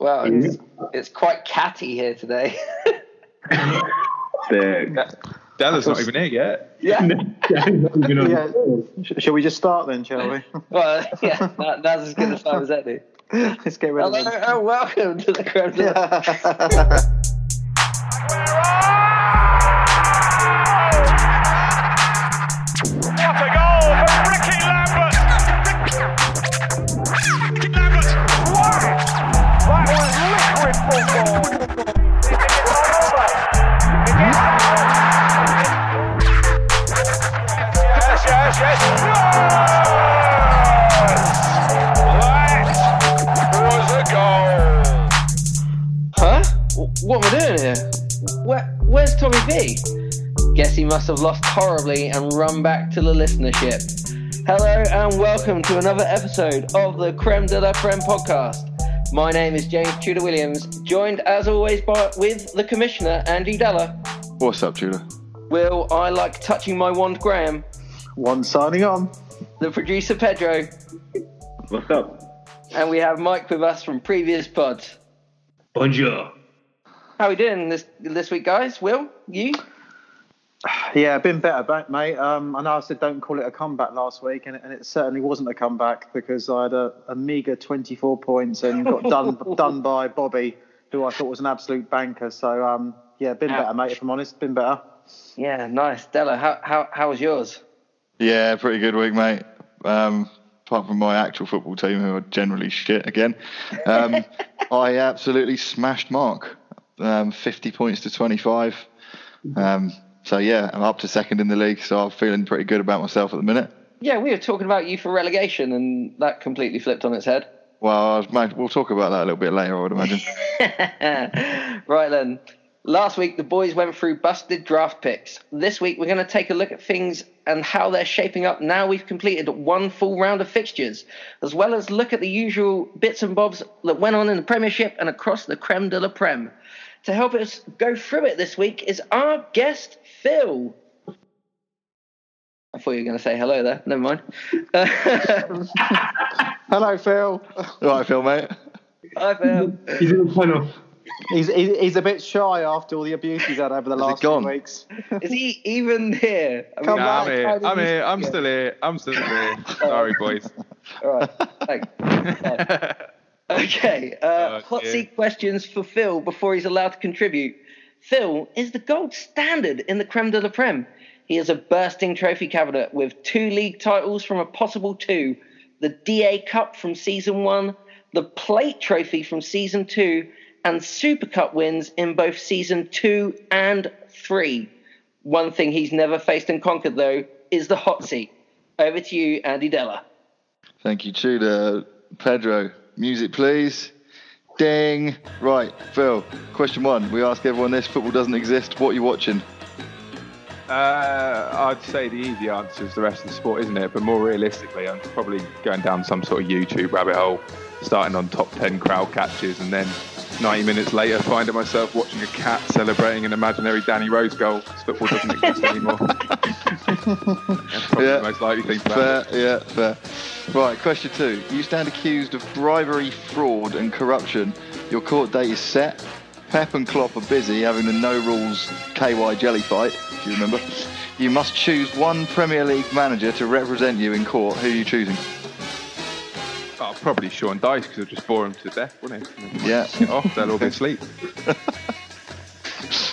Well, it's, it's quite catty here today. The, Della's not even here yet. yeah. Yeah. Shall we just start then, shall we? Well, yeah. That, that's as good a time as any. Let's get rid of Hello and welcome to the Creme W- What am I doing here? Where, where's Tommy V? Guess he must have lost horribly and run back to the listenership. Hello and welcome to another episode of the Creme de la Creme podcast. My name is James Tudor Williams, joined as always by with the Commissioner Andy Della. What's up, Tudor? Will I like touching my wand Graham? One signing on. The producer Pedro, what's up? and we have Mike with us from previous pods. Bonjour. How we doing this this week, guys? Will you? Yeah, been better back, mate. Um, I know I said don't call it a comeback last week, and, and it certainly wasn't a comeback because I had a, a meager 24 points and got done done by Bobby, who I thought was an absolute banker. So um, yeah, been better, mate. If I'm honest, been better. Yeah, nice. Della, how how how was yours? Yeah, pretty good week, mate. Um, apart from my actual football team, who are generally shit again, um, I absolutely smashed Mark. Um, 50 points to 25. Um, so yeah, I'm up to second in the league, so I'm feeling pretty good about myself at the minute. Yeah, we were talking about you for relegation, and that completely flipped on its head. Well, we'll talk about that a little bit later, I would imagine. right then. Last week, the boys went through busted draft picks. This week, we're going to take a look at things and how they're shaping up now we've completed one full round of fixtures, as well as look at the usual bits and bobs that went on in the Premiership and across the creme de la Prem. To help us go through it this week is our guest, Phil. I thought you were going to say hello there. Never mind. Hello, Phil. All right, Phil, mate. Hi, Phil. He's in the final. He's, he's he's a bit shy after all the abuse he's had over the Has it last few gone? weeks. Is he even here? I Come mean, Nah, back. I'm here. How did I'm you- here. I'm still here. I'm still here. Sorry, boys. All right. Thanks. Yeah. Okay. Uh, hot dear. seat questions for Phil before he's allowed to contribute. Phil is the gold standard in the creme de la Prem. He is a bursting trophy cabinet with two league titles from a possible two, the DA Cup from season one, the Plate Trophy from season two, and Super Cup wins in both season two and three. One thing he's never faced and conquered, though, is the hot seat. Over to you, Andy Della. Thank you, Tudor. Pedro, music, please. Ding. Right, Phil, question one. We ask everyone this football doesn't exist. What are you watching? Uh, I'd say the easy answer is the rest of the sport, isn't it? But more realistically, I'm probably going down some sort of YouTube rabbit hole, starting on top 10 crowd catches, and then 90 minutes later, finding myself watching a cat celebrating an imaginary Danny Rose goal because football doesn't exist anymore. That's probably Yeah. the most likely thing to happen. Fair, yeah, fair. Right, question two. You stand accused of bribery, fraud, and corruption. Your court date is set. Pep and Klopp are busy having a no rules KY jelly fight, if you remember. You must choose one Premier League manager to represent you in court. Who are you choosing? Probably Sean Dyche because it'll just bore him to death, wouldn't it? Yeah. Off, they'll all be asleep.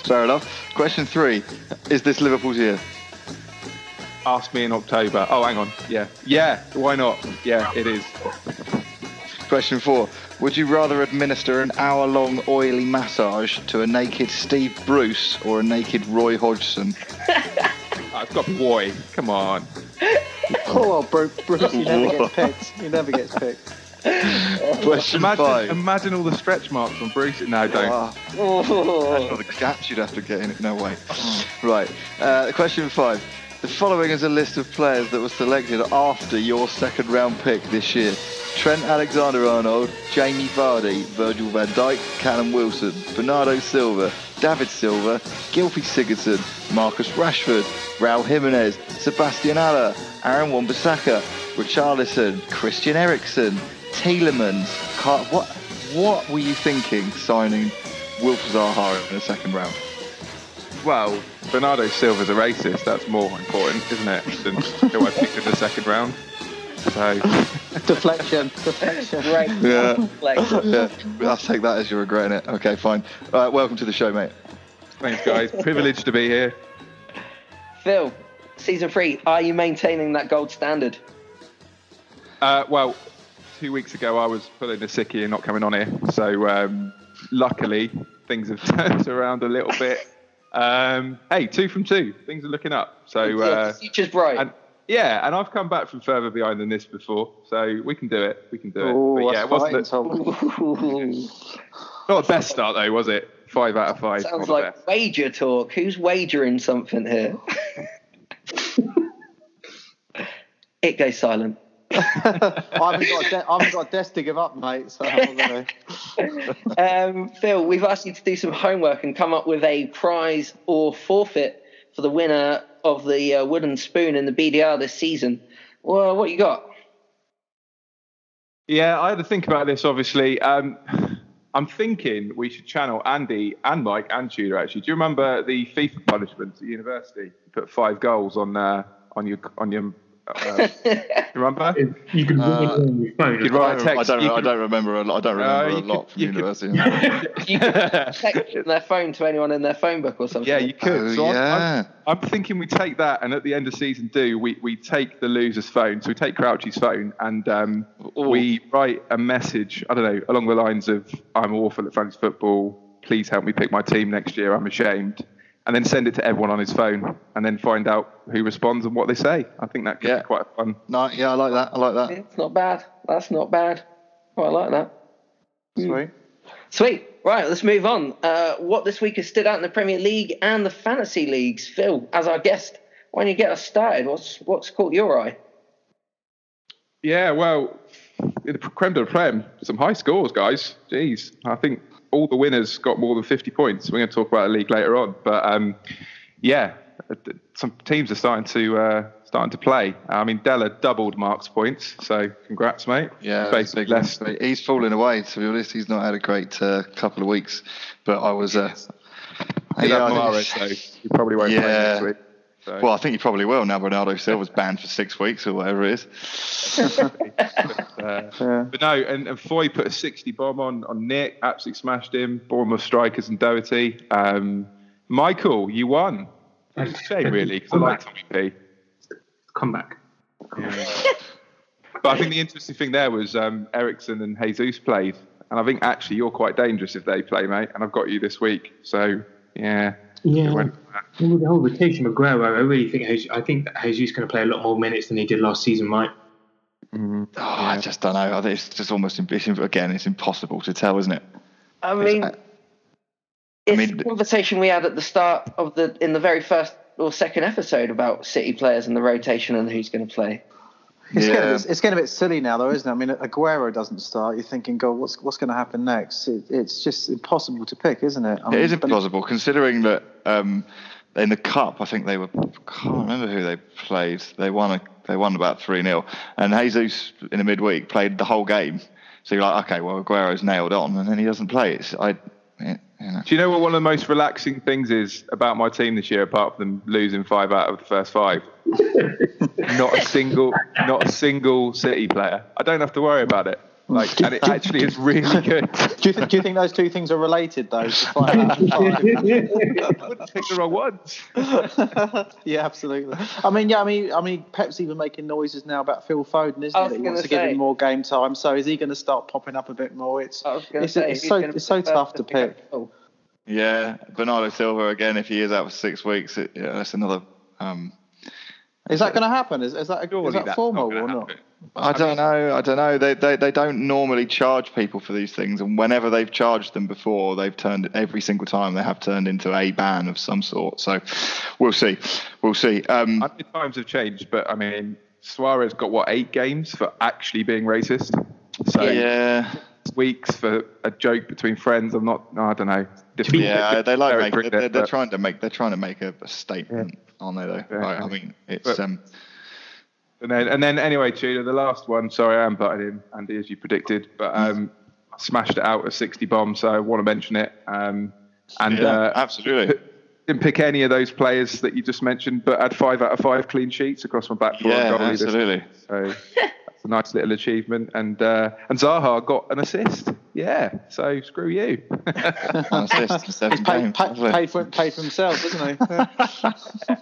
Fair enough. Question three. Is this Liverpool's year? Ask me in October. Oh, hang on. Yeah. Yeah, why not? Yeah, it is. Question four. Would you rather administer an hour long oily massage to a naked Steve Bruce or a naked Roy Hodgson? Oh, it's got boy. Come on. Oh, Bruce, Bruce, he never gets picked. He never gets picked. Question Imagine, five. imagine all the stretch marks on Bruce. No, don't. Ah, all the gaps you'd have to get in it. No way. right. Uh, question five. The following is a list of players that were selected after your second round pick this year. Trent Alexander-Arnold, Jamie Vardy, Virgil van Dijk, Callum Wilson, Bernardo Silva, David Silva, Gylfi Sigurdsson, Marcus Rashford, Raul Jimenez, Sebastien Haller, Aaron Wan-Bissaka, Richarlison, Christian Eriksen, Tielemans, Car- what? what were you thinking signing Wilf Zaha in the second round? Well, Bernardo Silva's a racist. That's more important, isn't it, than who I picked in the second round. So, Deflection, deflection. Great. Yeah. Like, yeah, I'll take that as you're regretting it. Okay, fine. All right, welcome to the show, mate. thanks, guys. Privileged to be here. Phil, season three, are you maintaining that gold standard? Uh, well, two weeks ago I was pulling a sickie and not coming on here. So, um, luckily, things have turned around a little bit. Um, hey, two from two. Things are looking up. So, Yeah, uh, the future's bright. and yeah, and I've come back from further behind than this before, so we can do it. We can do it. Oh, But yeah, it wasn't fighting the, talk. not the best start though, was it? Five out of five. Sounds not like best. wager talk. Who's wagering something here? it goes silent. I haven't got a de- I haven't got a desk to give up, mate. So Um, Phil, we've asked you to do some homework and come up with a prize or forfeit for the winner of the uh, wooden spoon in the BDR this season. Well, what you got? Yeah, I had to think about this. Obviously, um, I'm thinking we should channel Andy and Mike and Tudor. Actually, do you remember the FIFA punishments at university? You put five goals on uh, on your on your. Uh, you remember? You can Uh, write it on your phone. you could write a I text. don't, you I don't remember. A lot, I don't remember you a lot from you could- university. you could text in their phone to anyone in their phone book or something. Yeah, you could. Oh, so I'm- yeah. I'm, I'm thinking we take that, and at the end of season two, we, we take the loser's phone. So we take Crouchy's phone, and um, we write a message. I don't know, along the lines of "I'm awful at fantasy football. Please help me pick my team next year. I'm ashamed." And then send it to everyone on his phone, and then find out who responds and what they say. I think that could Yeah. be quite fun. No, yeah, I like that. I like that. It's not bad. That's not bad. Oh, I like that. Sweet. Sweet. Right, let's move on. Uh, what this week has stood out in the Premier League and the fantasy leagues? Phil, as our guest, why don't you get us started? What's what's caught your eye? Yeah, well, in the creme de la creme, some high scores, guys. Jeez, I think all the winners got more than 50 points. We're going to talk about the league later on, but um, yeah, some teams are starting to uh, starting to play. I mean, Della doubled Mark's points, so congrats, mate. Yeah, basically less. He's falling away. To be honest, he's not had a great uh, couple of weeks. But I was. Uh, You yeah, Mahrez, so you probably won't play next week. So. well, I think he probably will now. Bernardo Silva's banned for six weeks or whatever it is. uh, Yeah. But no, and, and Foy put a 60 bomb on, on Nick, absolutely smashed him. Bournemouth strikers and Doherty. Um, Michael, you won. It's a shame, really, because I like Tommy P. Come back. But I think the interesting thing there was um, Eriksen and Jesus played. And I think actually you're quite dangerous if they play, mate. And I've got you this week. So, yeah. Yeah. went- And with the whole rotation of Aguero, I really think Jesus, I think that Jesus going to play a lot more minutes than he did last season, Mike. Oh, I just don't know. I think it's just almost it's, again, it's impossible to tell, isn't it? I mean, I it's mean- the conversation we had at the start of the in the very first or second episode about City players and the rotation and who's going to play. It's, getting a bit, it's getting a bit silly now, though, isn't it? I mean, Aguero doesn't start. You're thinking, God, what's what's going to happen next? It, it's just impossible to pick, isn't it? I It mean, is but- impossible considering that um, in the cup, I think they were. I can't remember who they played. They won. A, they won about three 0 and Jesus in the midweek played the whole game. So you're like, okay, well Aguero's nailed on, and then he doesn't play. It's I. Yeah. Do you know what one of the most relaxing things is about my team this year, apart from them losing five out of the first five? not a single, not a single City player. I don't have to worry about it. Like, and it actually is really good. Do you, th- do you think those two things are related, though? to five out? I wouldn't pick the wrong ones. yeah, absolutely. I mean, yeah, I mean, I mean, Pep's even making noises now about Phil Foden, isn't I he? was he gonna wants to give him more game time. So is he going to start popping up a bit more? It's I was going to it's, say it's so it's so tough to pick pick. Yeah, Bernardo Silva again. If he is out for six weeks, it, yeah, that's another. Um, Is that going to happen? Is, is that is Surely that that's formal not or not? happen. I don't know. I don't know. They, they they don't normally charge people for these things, and whenever they've charged them before, they've turned every single time they have turned into a ban of some sort. So we'll see. We'll see. Um, I know times have changed, but I mean, Suarez got what eight games for actually being racist. So yeah, weeks for a joke between friends. I'm not. I don't know. Different- yeah. they like make, they're, they're trying to make they're trying to make a, a statement, aren't they? Though. Yeah. Like, I mean, it's But- um, And then, and then anyway, Tudor, the last one. Sorry, I am butting in, Andy, as you predicted. But um, smashed it out of 60 bombs, so I want to mention it. Um, and Yeah, uh, absolutely. didn't pick any of those players that you just mentioned, but had five out of five clean sheets across my back four. Yeah, and this- absolutely. So that's a nice little achievement. And uh, and Zaha got an assist. Yeah, so screw you. One assist He's paid, games. paid, paid, for, paid for himself, isn't he?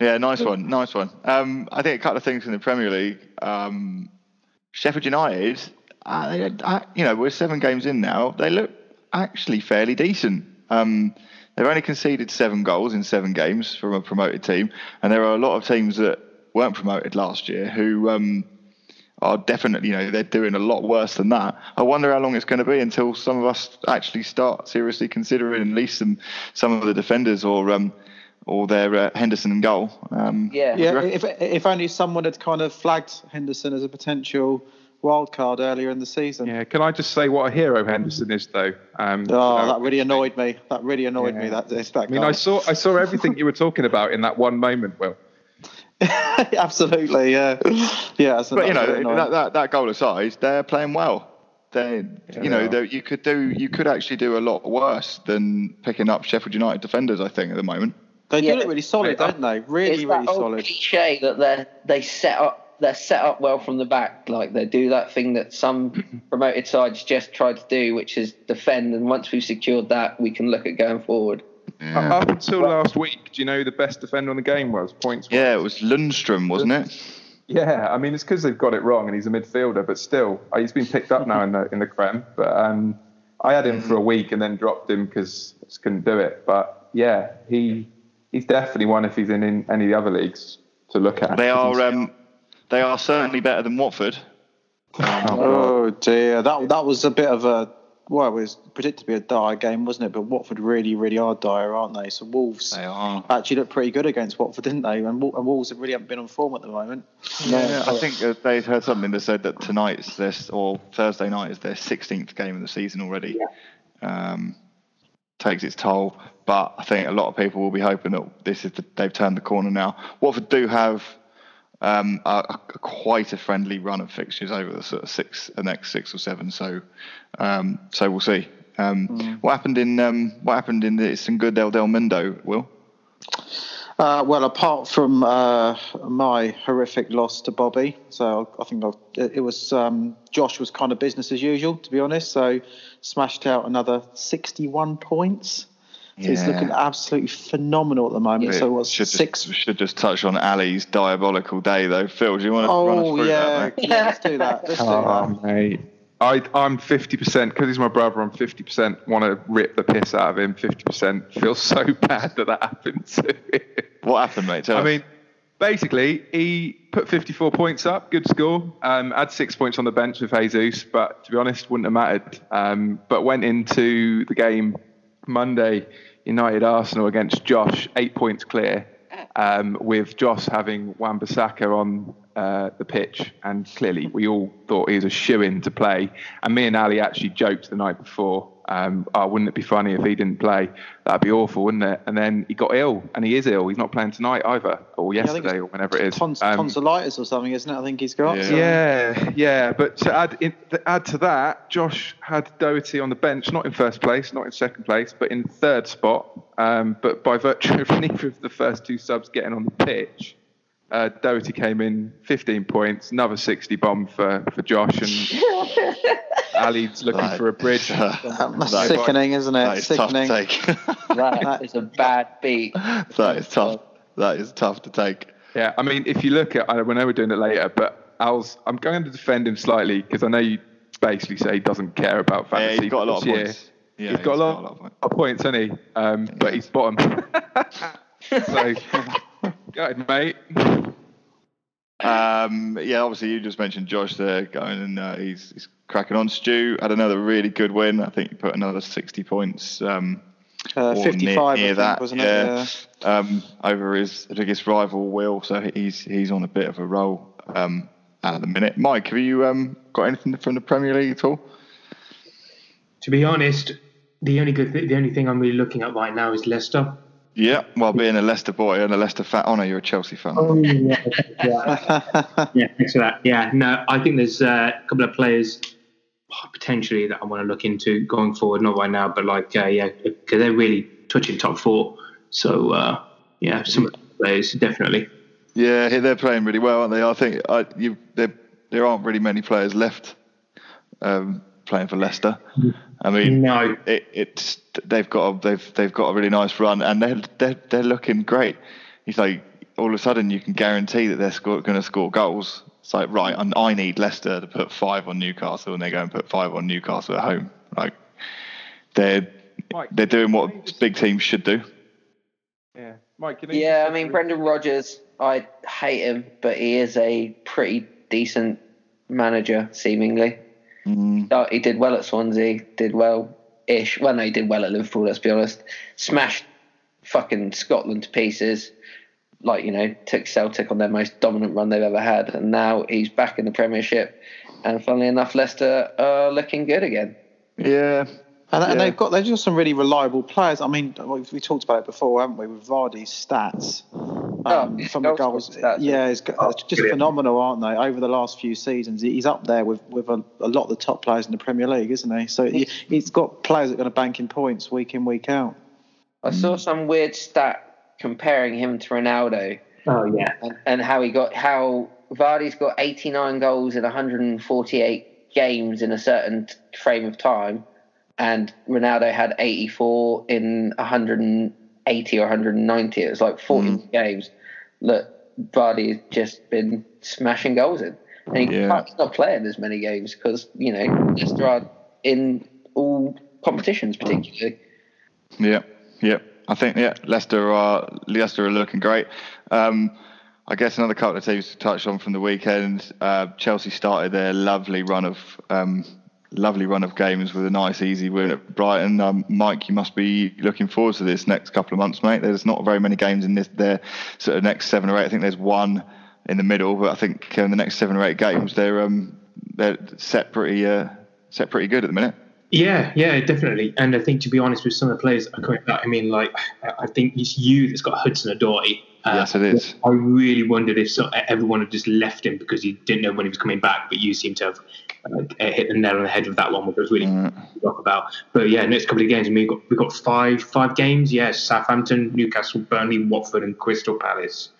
Yeah, nice one, nice one. Um, I think a couple of things in the Premier League. Um, Sheffield United, uh, they, uh, you know, we're seven games in now. They look actually fairly decent. Um, they've only conceded seven goals in seven games from a promoted team, and there are a lot of teams that weren't promoted last year who um, are definitely, you know, they're doing a lot worse than that. I wonder how long it's going to be until some of us actually start seriously considering at least some some of the defenders or um, or their uh, Henderson and goal. Um, Yeah. yeah, if, if only someone had kind of flagged Henderson as a potential wild card earlier in the season. yeah, can I just say what a hero Henderson is, though? Um, Oh, you know, that really annoyed me. That really annoyed me. Yeah. That, that I mean, I saw I saw everything you were talking about in that one moment, Will. Absolutely, yeah, yeah. so But you know really annoying. that, that that goal aside, they're playing well. They, you know, they- you could do you could actually do a lot worse than picking up Sheffield United defenders. I think at the moment. They Yeah. do look really solid, don't they? Really, it's really that old solid. cliche that they they set up they're set up well from the back. Like they do that thing that some promoted sides just try to do, which is defend. And once we've secured that, we can look at going forward. Yeah, Up until last week, do you know who the best defender on the game was? Points. yeah it was Lundstram, wasn't it? Yeah, I mean it's because they've got it wrong, and he's a midfielder, but still, uh, he's been picked up now in the in the Creme. But um, I had him for a week and then dropped him because I just couldn't do it. But yeah, he he's definitely one if he's in, in any of the other leagues to look at. They are um, they are certainly better than Watford. Oh, Oh dear, that that was a bit of a well, it was predicted to be a dire game, wasn't it? But Watford really, really are dire, aren't they? So Wolves They are. actually looked pretty good against Watford, didn't they? And, and Wolves have really haven't been on form at the moment. Yeah, I think uh, they heard something that said that tonight's this or Thursday night is their 16th game of the season already. Um, takes its toll, but I think a lot of people will be hoping that this is the, they've turned the corner now. Watford do have um, a, a, quite a friendly run of fixtures over the sort of six, the next six or seven. So, um, so we'll see. Um, What happened in um, what happened in the St. Good Del Del Mundo? Will Uh, well, apart from uh, my horrific loss to Bobby, so I think I'll, it it was um, Josh was kind of business as usual, to be honest. So smashed out another 61 points. So he's looking absolutely phenomenal at the moment. so what's should six? Just, should just touch on Ali's diabolical day though. Phil, do you want to run us Oh through yeah, that? mate? yeah, let's do that. Let's do Oh, that. mate. I, I'm 50% because he's my brother. I'm 50% want to rip the piss out of him. 50% feel so bad that that happened to him. What happened, mate? Tell I us. mean, basically, he put 54 points up, good score. Um, had six points on the bench with Jesus, but to be honest, wouldn't have mattered. Um, but went into the game Monday, United Arsenal against Josh, eight points clear, um, with Josh having Wan-Bissaka on uh, the pitch, and clearly we all thought he was a shoe in to play. And me and Ali actually joked the night before. Um, oh, wouldn't it be funny if he didn't play? That'd be awful, wouldn't it? And then he got ill, and he is ill. He's not playing tonight either, or yesterday, it's or whenever it is. Tons, Um, tonsillitis or something, isn't it? I think he's got. Yeah. So- yeah, yeah. But to add in, to add to that, Josh had Doherty on the bench, not in first place, not in second place, but in third spot. Um, but by virtue of neither of the first two subs getting on the pitch, uh, Doherty came in 15 points, another 60 bomb for, for Josh, and Ali's looking That- for a bridge. That's That- sickening, isn't it? that is tough to sickening. take. That is a bad beat. that is tough. That is tough to take. Yeah, I mean, if you look at, I know we're doing it later, but Al's, I'm going to defend him slightly because I know you basically say he doesn't care about fantasy. Yeah, fantasy. he's got a lot of this year. points. Yeah, he's got a lot, of points. of points, hasn't he? Um, But he's bottom. so, go ahead, mate. Um, yeah, obviously you just mentioned Josh there going and uh, he's, he's cracking on. Stu had another really good win. I think he put another 60 points. Um, Uh, 55, near, near think, that, wasn't yeah, it? Um, over his biggest rival Will. So he's he's on a bit of a roll um, at the minute. Mike, have you um, got anything from the Premier League at all? To be honest, the only good, th- the only thing I'm really looking at right now is Leicester. Yeah, well, being a Leicester boy and a Leicester fan. Oh no, you're a Chelsea fan. Oh yeah, yeah, yeah. Thanks for that. Yeah, no, I think there's uh, a couple of players potentially that I want to look into going forward. Not right now, but like uh, yeah, because they're really touching top four. So uh, yeah, some of the players definitely. Yeah, they're playing really well, aren't they? I think I, you, there there aren't really many players left um, playing for Leicester. I mean, No. it, it's they've got a, they've they've got a really nice run, and they're they're, they're looking great. It's like all of a sudden you can guarantee that they're score, going to score goals. It's like right, and I need Leicester to put five on Newcastle, and they go and put five on Newcastle at home. Like they're Mike, they're doing what just- big teams should do. Yeah, Mike. Can Yeah, just- I mean Brendan Rodgers, I hate him, but he is a pretty decent manager, seemingly. Mm. Oh, he did well at Swansea, did well ish. Well, no, he did well at Liverpool. Let's be honest. Smashed fucking Scotland to pieces. Like you know, took Celtic on their most dominant run they've ever had, and now he's back in the Premiership. And funnily enough, Leicester are looking good again. Yeah, And, and they've got they've got some really reliable players. I mean, we, we talked about it before, haven't we? With Vardy's stats um, his from the goals. stats yeah, are- it's, Oh, just brilliant. phenomenal, aren't they? Over the last few seasons, he's up there with with a, a lot of the top players in the Premier League, isn't he? So he, he's got players that are going to bank in points week in week out. I saw some weird stat comparing him to Ronaldo. Oh yeah. and, and how he got how Vardy's got 89 goals in 148 games in a certain frame of time, and Ronaldo had 84 in 180 or 190. It was like 40 games. Look, Vardy's just been smashing goals in, and he Yeah. can't stop playing as many games because you know Leicester are in all competitions, particularly. Yeah, yeah. I think yeah, Leicester are Leicester are looking great. Um, I guess another couple of teams to touch on from the weekend. Uh, Chelsea started their lovely run of um, lovely run of games with a nice easy win at Brighton. Um, Mike, you must be looking forward to this next couple of months, mate. There's not very many games in this their sort of next seven or eight. I think there's one in the middle, but I think in the next seven or eight games they're um, they're set pretty uh, set pretty good at the minute. Yeah, yeah, definitely. And I think, to be honest, with some of the players that are coming back, I mean, like, I I think it's you that's got Hudson Odoi. Uh, Yes, it is. I really wondered if so, everyone had just left him because he didn't know when he was coming back, but you seem to have uh, hit the nail on the head with that one, which I was really talk about. But yeah, next couple of games, I mean, we've got, we've got five five games. Yes, Southampton, Newcastle, Burnley, Watford, and Crystal Palace.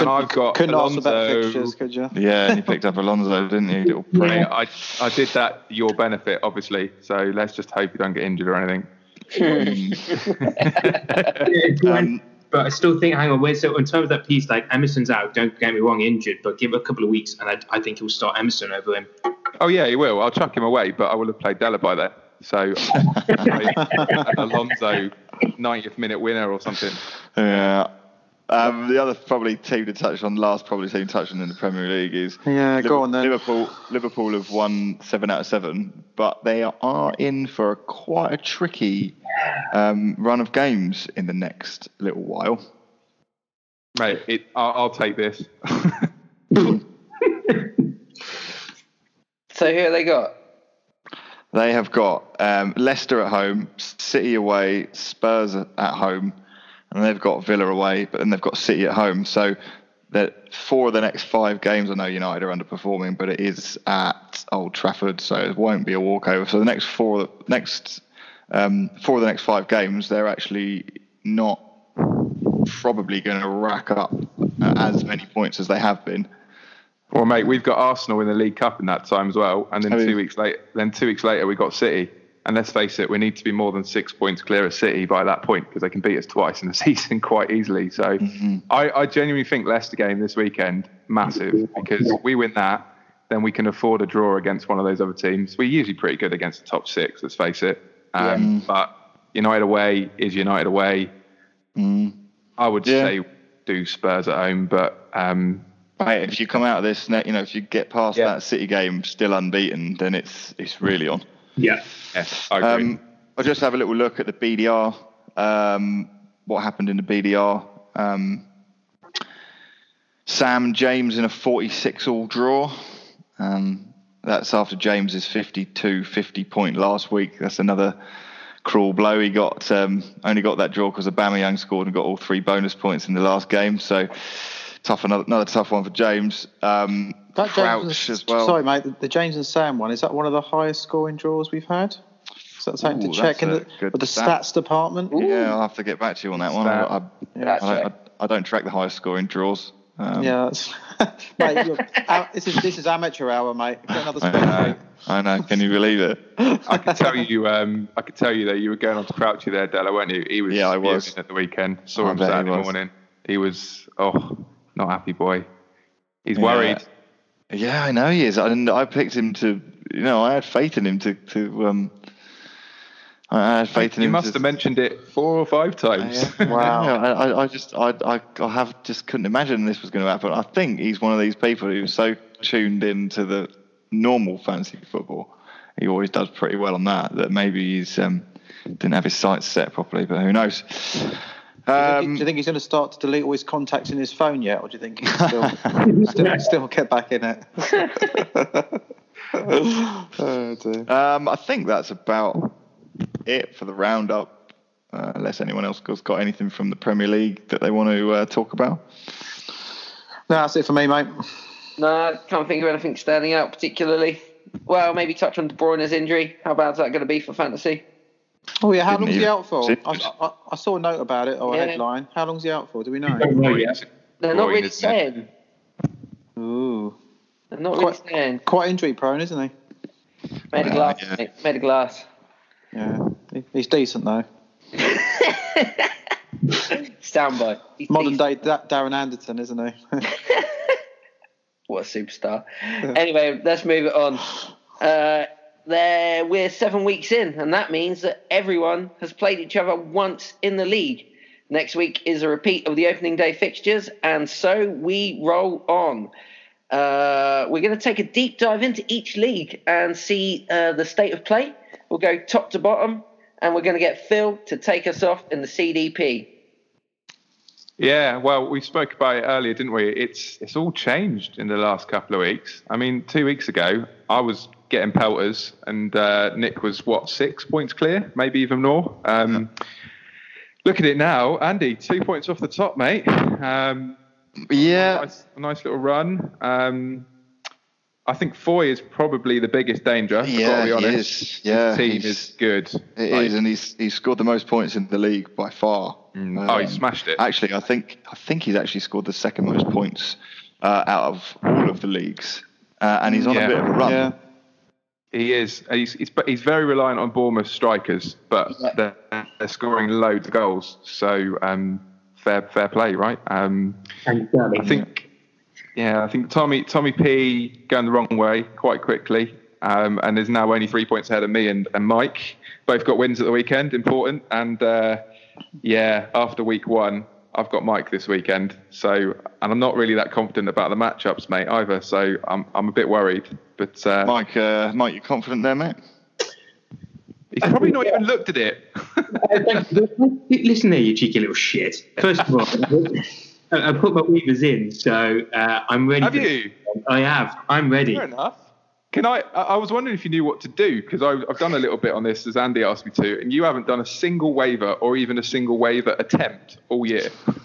and I've got Couldn't ask for better fixtures, could you? Yeah, and you picked up Alonso, didn't you? Little prick. Mate, I, I did that to your benefit, obviously. So let's just hope you don't get injured or anything. Um, but I still think, hang on, wait. So in terms of that piece, like Emerson's out. Don't get me wrong, injured, but give it a couple of weeks, and I, I think he'll start Emerson over him. Oh yeah, he will. I'll chuck him away, but I will have played Della by then. So Alonso 90th minute winner or something. Yeah. Um, the other probably team to touch on, last probably team to touch on in the Premier League is Yeah, go on then. Liverpool. Liverpool have won seven out of seven, but they are in for a quite a tricky um, run of games in the next little while. Mate, it, I'll, I'll take this. So who have they got? They have got um, Leicester at home, City away, Spurs at home, and they've got Villa away, but then they've got City at home. So that four of the next five games, I know United are underperforming, but it is at Old Trafford, so it won't be a walkover. So the next four, next um, four of the next five games, they're actually not probably going to rack up as many points as they have been. well, mate, we've got Arsenal in the League Cup in that time as well, and then two weeks later, then two weeks later we got City. And let's face it, we need to be more than six points clear of City by that point because they can beat us twice in the season quite easily. So I, I genuinely think Leicester game this weekend massive because if we win that, then we can afford a draw against one of those other teams. We're usually pretty good against the top six, let's face it. Um, But United away is United away. I would Yeah. say do Spurs at home, but um, Mate, if you come out of this, you know, if you get past Yeah. that City game still unbeaten, then it's it's really on. Yeah. yeah, I agree. Um, I'll just have a little look at the BDR. Um, what happened in the BDR? Um, Sam James in a 46 all draw. Um, that's after James's 52 50 point last week. That's another cruel blow. He got um, only got that draw because Aubameyang scored and got all three bonus points in the last game. So tough another, another tough one for James. Um, That Crouch James, as well. Sorry, mate. The, the James and Sam one is that one of the highest scoring draws we've had? Is that something Ooh, to check in the, good with the stat. stats department? Yeah, I'll have to get back to you on that one. I, I, That's I, right. don't, I, I don't track the highest scoring draws. Um, Yeah, that's, mate. Look, this is this is amateur hour, mate. Get another I know. I know. Can you believe it? I could tell you, um, I could tell you that you were going on to Crouchy there, Della, weren't you? He was Yeah, I fuming was. at the weekend. Saw I him bet Saturday morning. He was, oh, not happy boy. He's Yeah. worried. Yeah, I know he is. And I picked him to, you know, I had faith in him to, to um, I had faith in him. You must to, have mentioned it four or five times. Yeah. Wow. I, I- I just, I, I, I have just couldn't imagine this was going to happen. I think he's one of these people who's so tuned into the normal fantasy football. He always does pretty well on that. That maybe he's um, didn't have his sights set properly, but who knows? Do you, think, Um, do you think he's going to start to delete all his contacts in his phone yet, or do you think he's still still, still get back in it? oh, dear. Um, I think that's about it for the roundup. Uh, unless anyone else has got anything from the Premier League that they want to uh, talk about. No, that's it for me, mate. No, I can't think of anything standing out particularly. Well, maybe touch on De Bruyne's injury. How bad's that going to be for fantasy? Oh yeah, how Didn't long's he out for? I, I, I saw a note about it or a Yeah. headline. How long's he out for? Do we know? Don't know yet. They're not boy, really saying. Ooh, They're not really Quite- saying. quite injury prone, isn't he? Made of Well, glass. yeah. mate. Made of glass. Yeah, He- he's decent though. Standby. He's Modern decent. day da- Darren Anderton, isn't he? What a superstar. anyway, let's move it on. Uh, there, we're seven weeks in, and that means that everyone has played each other once in the league. Next week is a repeat of the opening day fixtures, and so we roll on. Uh, we're going to take a deep dive into each league and see uh, the state of play. We'll go top to bottom, and we're going to get Phil to take us off in the CDP. Yeah, well, we spoke about it earlier, didn't we? It's it's all changed in the last couple of weeks. I mean, two weeks ago, I was getting pelters, and uh, Nick was what six points clear, maybe even more. Um, look at it now, Andy, two points off the top, mate. Um, Yeah, nice, a nice little run. Um, I think Foy is probably the biggest danger. Yeah, to be he is. Yeah, His team he's- is good. it Like, is, and he's he's scored the most points in the league by far. Mm. Oh, he smashed it. Actually, I think I think he's actually scored the second most points uh, out of all of the leagues, uh, and he's on Yeah. a bit of a run. yeah. He is. He's, he's, he's very reliant on Bournemouth strikers, but they're, they're scoring loads of goals. So um, fair fair play, right? Um, I think, yeah, I think Tommy Tommy P going the wrong way quite quickly, um, and is now only three points ahead of me and, and Mike. Both got wins at the weekend, important. And uh, yeah, after week one, I've got Mike this weekend. So, and I'm not really that confident about the matchups, mate, either. So I'm I'm a bit worried. But uh, Mike, uh, Mike, you confident there, mate? he's probably not even looked at it. Listen here, you cheeky little shit. First of all, I I put my waivers in, so uh, I'm ready. Have for- you? I have. I'm ready. Fair enough. Can I? I was wondering if you knew what to do because I've done a little bit on this as Andy asked me to, and you haven't done a single waiver or even a single waiver attempt all year.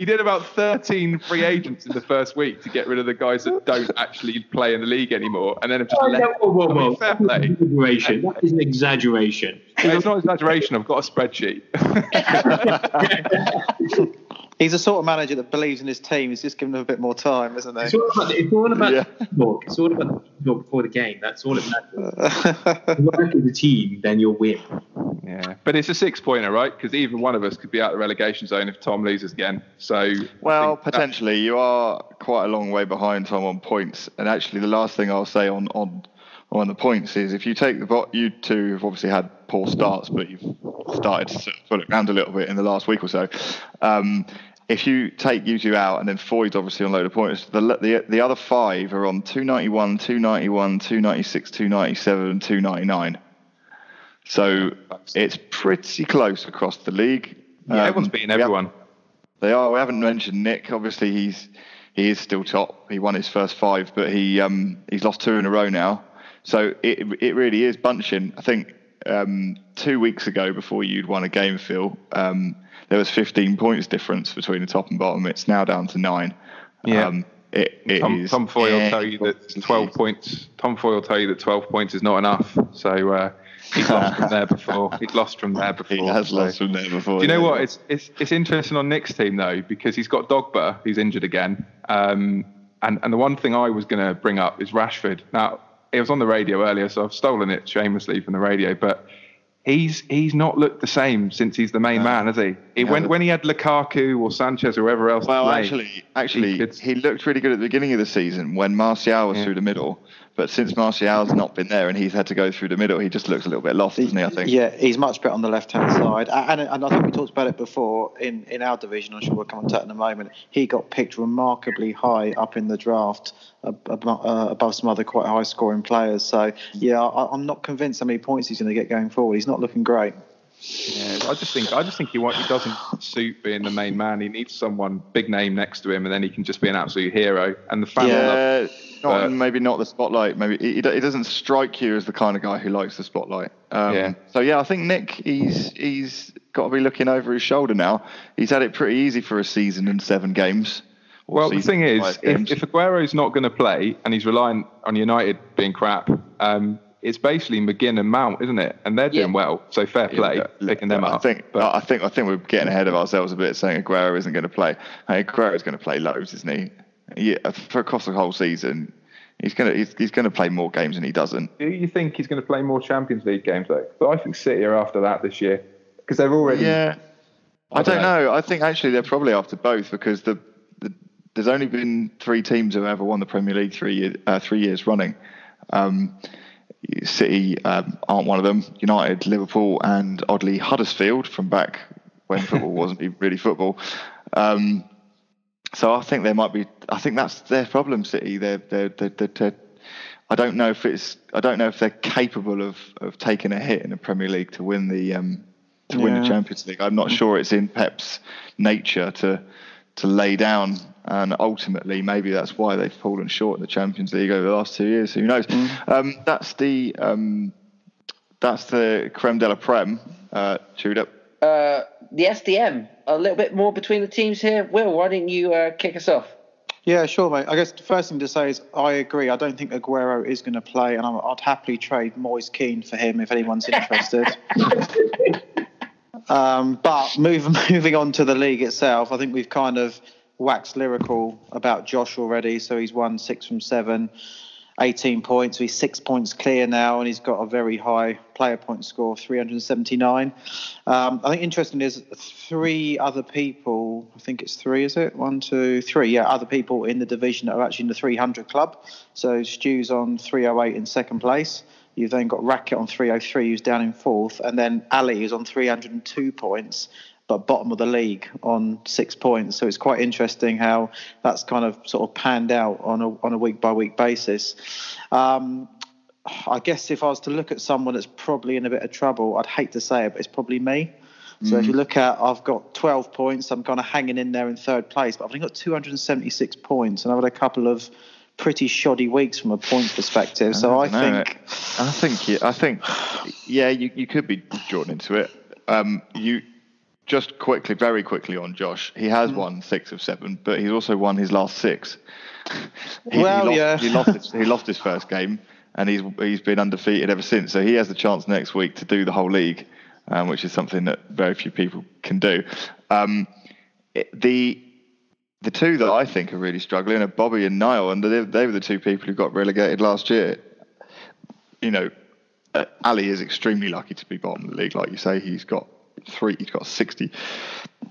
you did about 13 free agents in the first week to get rid of the guys that don't actually play in the league anymore, and then have just Oh, left. no, whoa, whoa, I mean, fair That is play. an exaggeration. That is an exaggeration. It's not exaggeration. I've got a spreadsheet. He's the sort of manager that believes in his team. He's just giving them a bit more time, isn't It's he? all about, it's all about Yeah. the talk. It's all about the talk before the game. That's all it matters. If you work as a team, then you'll win. yeah, but it's a six-pointer, right? Because even one of us could be out of the relegation zone if Tom loses again. So Well, potentially, you are quite a long way behind Tom on points. And actually, the last thing I'll say on on on the points is if you take the bot, you two have obviously had poor starts, but you've started to sort of pull it around a little bit in the last week or so. Um, if you take you two out and then Foy's obviously on a load of points, the, the the other five are on 291, 291, 296, 297, and 299. So it's pretty close across the league. yeah, everyone's Um, beating everyone. they are. We haven't mentioned Nick. Obviously, he's he is still top. He won his first five, but he um, he's lost two in a row now. So it it really is bunching. I think um, two weeks ago, before you'd won a game, Phil, um, there was 15 points difference between the top and bottom. It's now down to nine. Yeah. Um, it, it Tom, is Tom Foy will tell you that 12 points. Tom Foy will tell you that 12 points is not enough. So uh, he's lost from there before. He's lost from there before. He has so- lost from there before. Do you know yeah. what? It's, it's it's interesting on Nick's team though because he's got Pogba who's injured again. Um, and and the one thing I was going to bring up is Rashford. Now it was on the radio earlier, so I've stolen it shamelessly from the radio, but. He's he's not looked the same since he's the main man, has he? He when when he had Lukaku or Sanchez or whoever else. Well, play, actually, actually, he he looked really good at the beginning of the season when Martial was Yeah. through the middle. But since Martial's not been there and he's had to go through the middle, he just looks a little bit lost, doesn't he? I think. Yeah, he's much better on the left hand side, and, and I think we talked about it before in, in our division. I'm sure we'll come on to that in a moment. He got picked remarkably high up in the draft, ab- ab- uh, above some other quite high scoring players. So yeah, I'm not convinced how many points he's going to get going forward. He's not looking great. Yeah, I just think I just think he want, he doesn't suit being the main man. He needs someone big name next to him, and then he can just be an absolute hero. And the love Yeah, not, but- maybe not the spotlight. Maybe he, doesn't strike you as the kind of guy who likes the spotlight. Um, Yeah. So yeah, I think Nick he's he's got to be looking over his shoulder now. He's had it pretty easy for a season and seven games. Well, the thing is, if, if Aguero's not going to play and he's relying on United being crap, um, it's basically McGinn and Mount, isn't it? And they're doing Yeah. well, so fair play, Yeah, picking them I up. think but I think I think we're getting ahead of ourselves a bit, saying Aguero isn't going to play. Hey, is going to play loads, isn't he? Yeah, for across the whole season, he's going to he's, he's going to play more games than he doesn't. do you think he's going to play more Champions League games though? But I think City are after that this year because they're already. Yeah, I, I don't, don't know. I think actually they're probably after both because the, the there's only been three teams who have ever won the Premier League three year, uh, three years running. Um, City um, aren't one of them. United, Liverpool, and oddly Huddersfield from back when football wasn't even really football. Um, so I think there might be. I think that's their problem. City. They're, they're, they're, they're, I don't know if it's. I don't know if they're capable of, of taking a hit in the Premier League to win the um, to win the Champions League. I'm not sure it's in Pep's nature to to lay down, and ultimately maybe that's why they've fallen short in the Champions League over the last two years. Who knows? Um, that's the um, that's the creme de la creme. Uh, chewed up. Uh, the SDM, a little bit more between the teams here. Will, why didn't you uh, kick us off? Yeah, sure, mate. I guess the first thing to say is I agree. I don't think Aguero is going to play, and I'm, I'd happily trade Moise Kean for him if anyone's interested. um, but move, moving on to the league itself, I think we've kind of waxed lyrical about Josh already. So he's won six from seven, 18 points. So he's six points clear now, and he's got a very high player point score, 379. Um, I think interesting is three other people. I think it's three, is it? One, two, three. Yeah, other people in the division that are actually in the 300 club. So Stu's on 308 in second place. You've then got Racket on 303, who's down in fourth, and then Ali is on 302 points, but bottom of the league on six points. So it's quite interesting how that's kind of sort of panned out on a on a week by week basis. Um, I guess if I was to look at someone that's probably in a bit of trouble, I'd hate to say it, but it's probably me. So if you look at, I've got 12 points. I'm kind of hanging in there in third place, but I've only got 276 points, and I've had a couple of pretty shoddy weeks from a point perspective. So I, think, I think, yeah, I think, yeah, you, you could be drawn into it. Um, you just quickly, very quickly on Josh. He Mm. has won six of seven, but he's also won his last six. He, Well, he lost, yeah. he lost his, he lost his first game, and he's he's been undefeated ever since. So he has the chance next week to do the whole league, um, which is something that very few people can do. Um, the the two that I think are really struggling are Bobby and Niall, and they, they were the two people who got relegated last year. You know, uh, Ali is extremely lucky to be bottom of the league, like you say. He's got three, he's got sixty,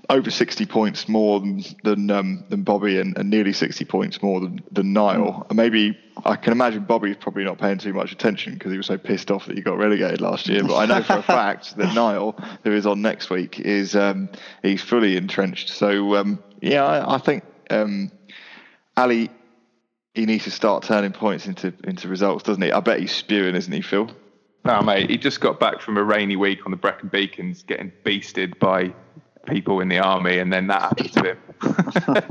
over sixty points more than than, um, than Bobby, and, and nearly sixty points more than than Niall. And maybe I can imagine Bobby's probably not paying too much attention because he was so pissed off that he got relegated last year. But I know for a fact that Niall, who is on next week, is um, he's fully entrenched. So um, yeah, I, I think um, Ali he needs to start turning points into into results, doesn't he? I bet he's spewing, isn't he, Phil? No, mate, he just got back from a rainy week on the Brecon Beacons, getting beasted by people in the army, and then that happened to him.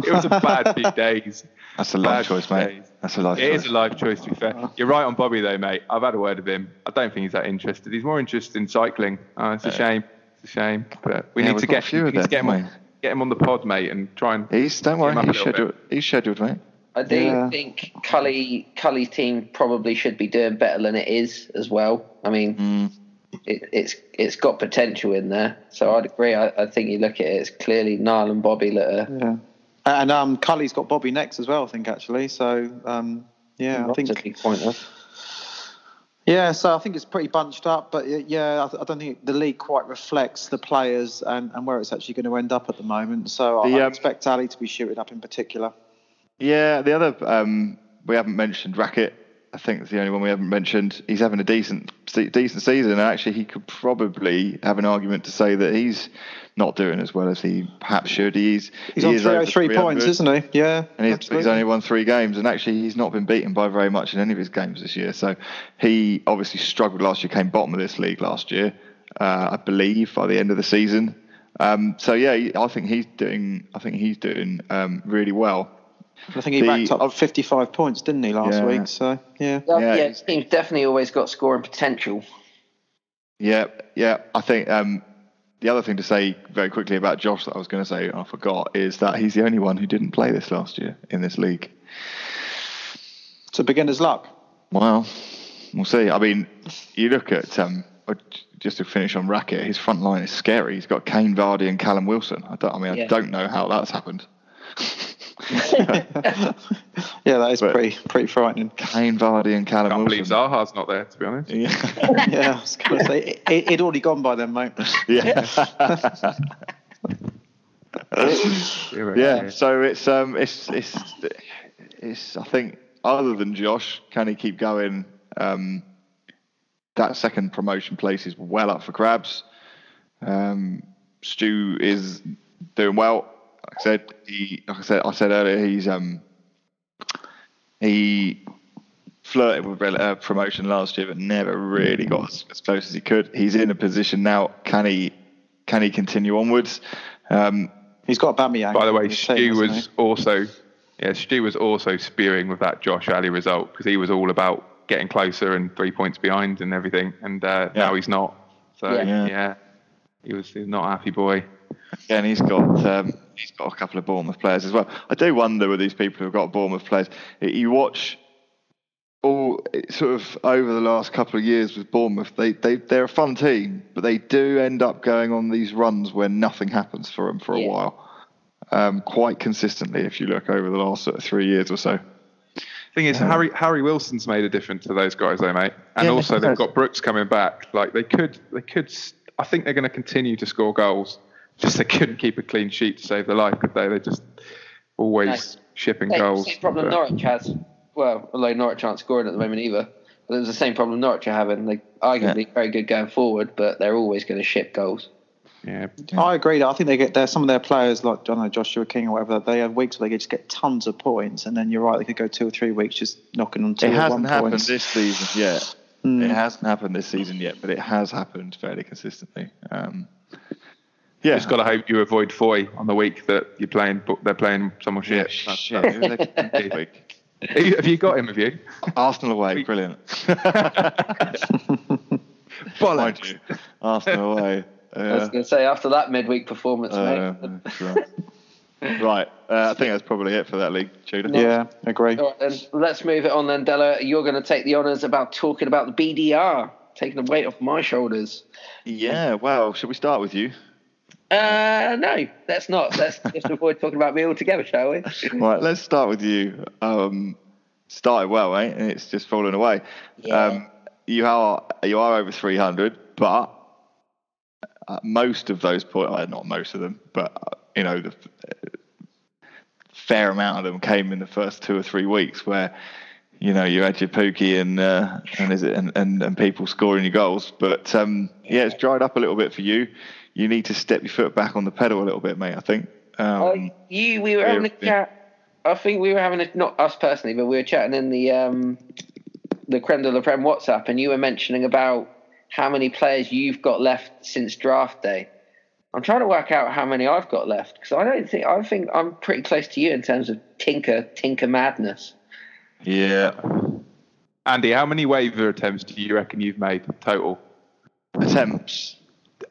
it was a bad few days. That's a life choice, mate. days. That's a life It choice. is a life choice, to be fair. Uh-huh. You're right on Bobby, though, mate. I've had a word with him. I don't think he's that interested. He's more interested in cycling. Oh, it's a shame. It's a shame. But we Yeah, need to get, we of need to get him, on, get him on the pod, mate, and try and. He's don't worry. Him up a He's scheduled. He's scheduled, mate. I do Yeah. think Cully Cully's team probably should be doing better than it is as well. I mean, Mm. it, it's it's got potential in there. So I'd agree. I, I think you look at it, it's clearly Niall and Bobby that are Yeah. And um, Cully's got Bobby next as well, I think actually. So um, yeah, I think relatively pointless. yeah. So I think it's pretty bunched up, but yeah, I, th- I don't think the league quite reflects the players and, and where it's actually going to end up at the moment. So I, The, I um, expect Ali to be shooting up in particular. Yeah, the other um, we haven't mentioned Racket. I think it's the only one we haven't mentioned. He's having a decent decent season, and actually he could probably have an argument to say that he's not doing as well as he perhaps should. He's He's he on is 303 points, isn't he? Yeah, And he's, he's only won three games, and actually he's not been beaten by very much in any of his games this year. So he obviously struggled last year, came bottom of this league last year, uh, I believe, by the end of the season. Um, so yeah, I think he's doing. I think he's doing um, really well. I think he the- racked up 55 points, didn't he, last Yeah. week? So yeah. Yeah, Yeah, yeah, he's- team's definitely always got scoring potential. Yeah, yeah. I think um, the other thing to say very quickly about Josh that I was going to say and I forgot is that he's the only one who didn't play this last year in this league. So beginner's luck. Well, we'll see. I mean, you look at um, uh, just to finish on Racket, his front line is scary. He's got Kane, Vardy, and Callum Wilson. I don't. I mean, I don't know how that's happened. Yeah, that is But- pretty pretty frightening. Kane, Vardy, and Callum I can't believe Zaha's not there, to be honest. Yeah. yeah, I was going to say it, it, it'd already gone by then, mate. yeah. Yeah. yeah. So it's um it's it's it's I think other than Josh, can he keep going? Um, that second promotion place is well up for grabs. Um, Stu is doing well. Like I said, he like I said I said earlier he's um he flirted with uh, promotion last year, but never really got as, as close as he could. He's in a position now. Can he can he continue onwards? Um, He's got Aubameyang. By the way, in team, Stu was he? also, yeah, Stu was also spearing with that Josh Ali result because he was all about getting closer and three points behind and everything, and uh, Yeah. now he's not. So Yeah. yeah, he was he's not a happy boy. Yeah, and he's got um, he's got a couple of Bournemouth players as well. I do wonder with these people who've got Bournemouth players. You watch all sort of over the last couple of years with Bournemouth. They they they're a fun team, but they do end up going on these runs where nothing happens for them for a Yeah. while. Um, quite consistently, if you look over the last sort of three years or so. Thing is, Harry Harry Wilson's made a difference to those guys, though, mate. And Yeah, also they've got Brooks coming back. Like they could, they could. s- I think they're going to continue to score goals. Just they couldn't keep a clean sheet to save their life, could they? They just always shipping Same, goals. same problem But- Norwich has. Well, although Norwich aren't scoring at the moment either. But it was the same problem Norwich are having. They arguably very good going forward, but they're always going to ship goals. yeah, I agree. I think they get there. Some of their players, like I don't know Joshua King or whatever, they have weeks where they just get tons of points, and then you're right, they could go two or three weeks just knocking on two It or one hasn't happened points. this season yet. Mm. It hasn't happened this season yet, but it has happened fairly consistently. Um, yeah, just got to hope you avoid Foy on the week that you're playing. But they're playing someone Yeah, shit. That's- shit. that's- Who are they playing this week? have you got him? Have you? Arsenal away, brilliant. Mind Bollocks. you, Arsenal away. I was Uh, going to say after that midweek performance, uh, mate. that's right. right, uh, I think that's probably it for that league, Tudor. Yeah, agree. All right, then let's move it on then, Della. You're going to take the honours about talking about the BDR, taking the weight off my shoulders. Yeah, well, should we start with you? Uh, no, let's not. Let's just avoid talking about me altogether, shall we? Right, let's start with you. Um, started well, eh? And it's just fallen away. Yeah. Um, you are you are over 300, but uh, most of those points, uh, not most of them, but uh, you know, the uh, fair amount of them came in the first two or three weeks where. You know, you had your Pukki and uh, and is it and, and, and people scoring your goals, but um, yeah, it's dried up a little bit for you. You need to step your foot back on the pedal a little bit, mate. I think. Um, Oh, you, we were having a chat. I think we were having a not us personally, but we were chatting in the um, the creme de la creme WhatsApp, and you were mentioning about how many players you've got left since draft day. I'm trying to work out how many I've got left because I don't think I think I'm pretty close to you in terms of tinker tinker madness. Yeah. Andy, how many waiver attempts do you reckon you've made total? Attempts.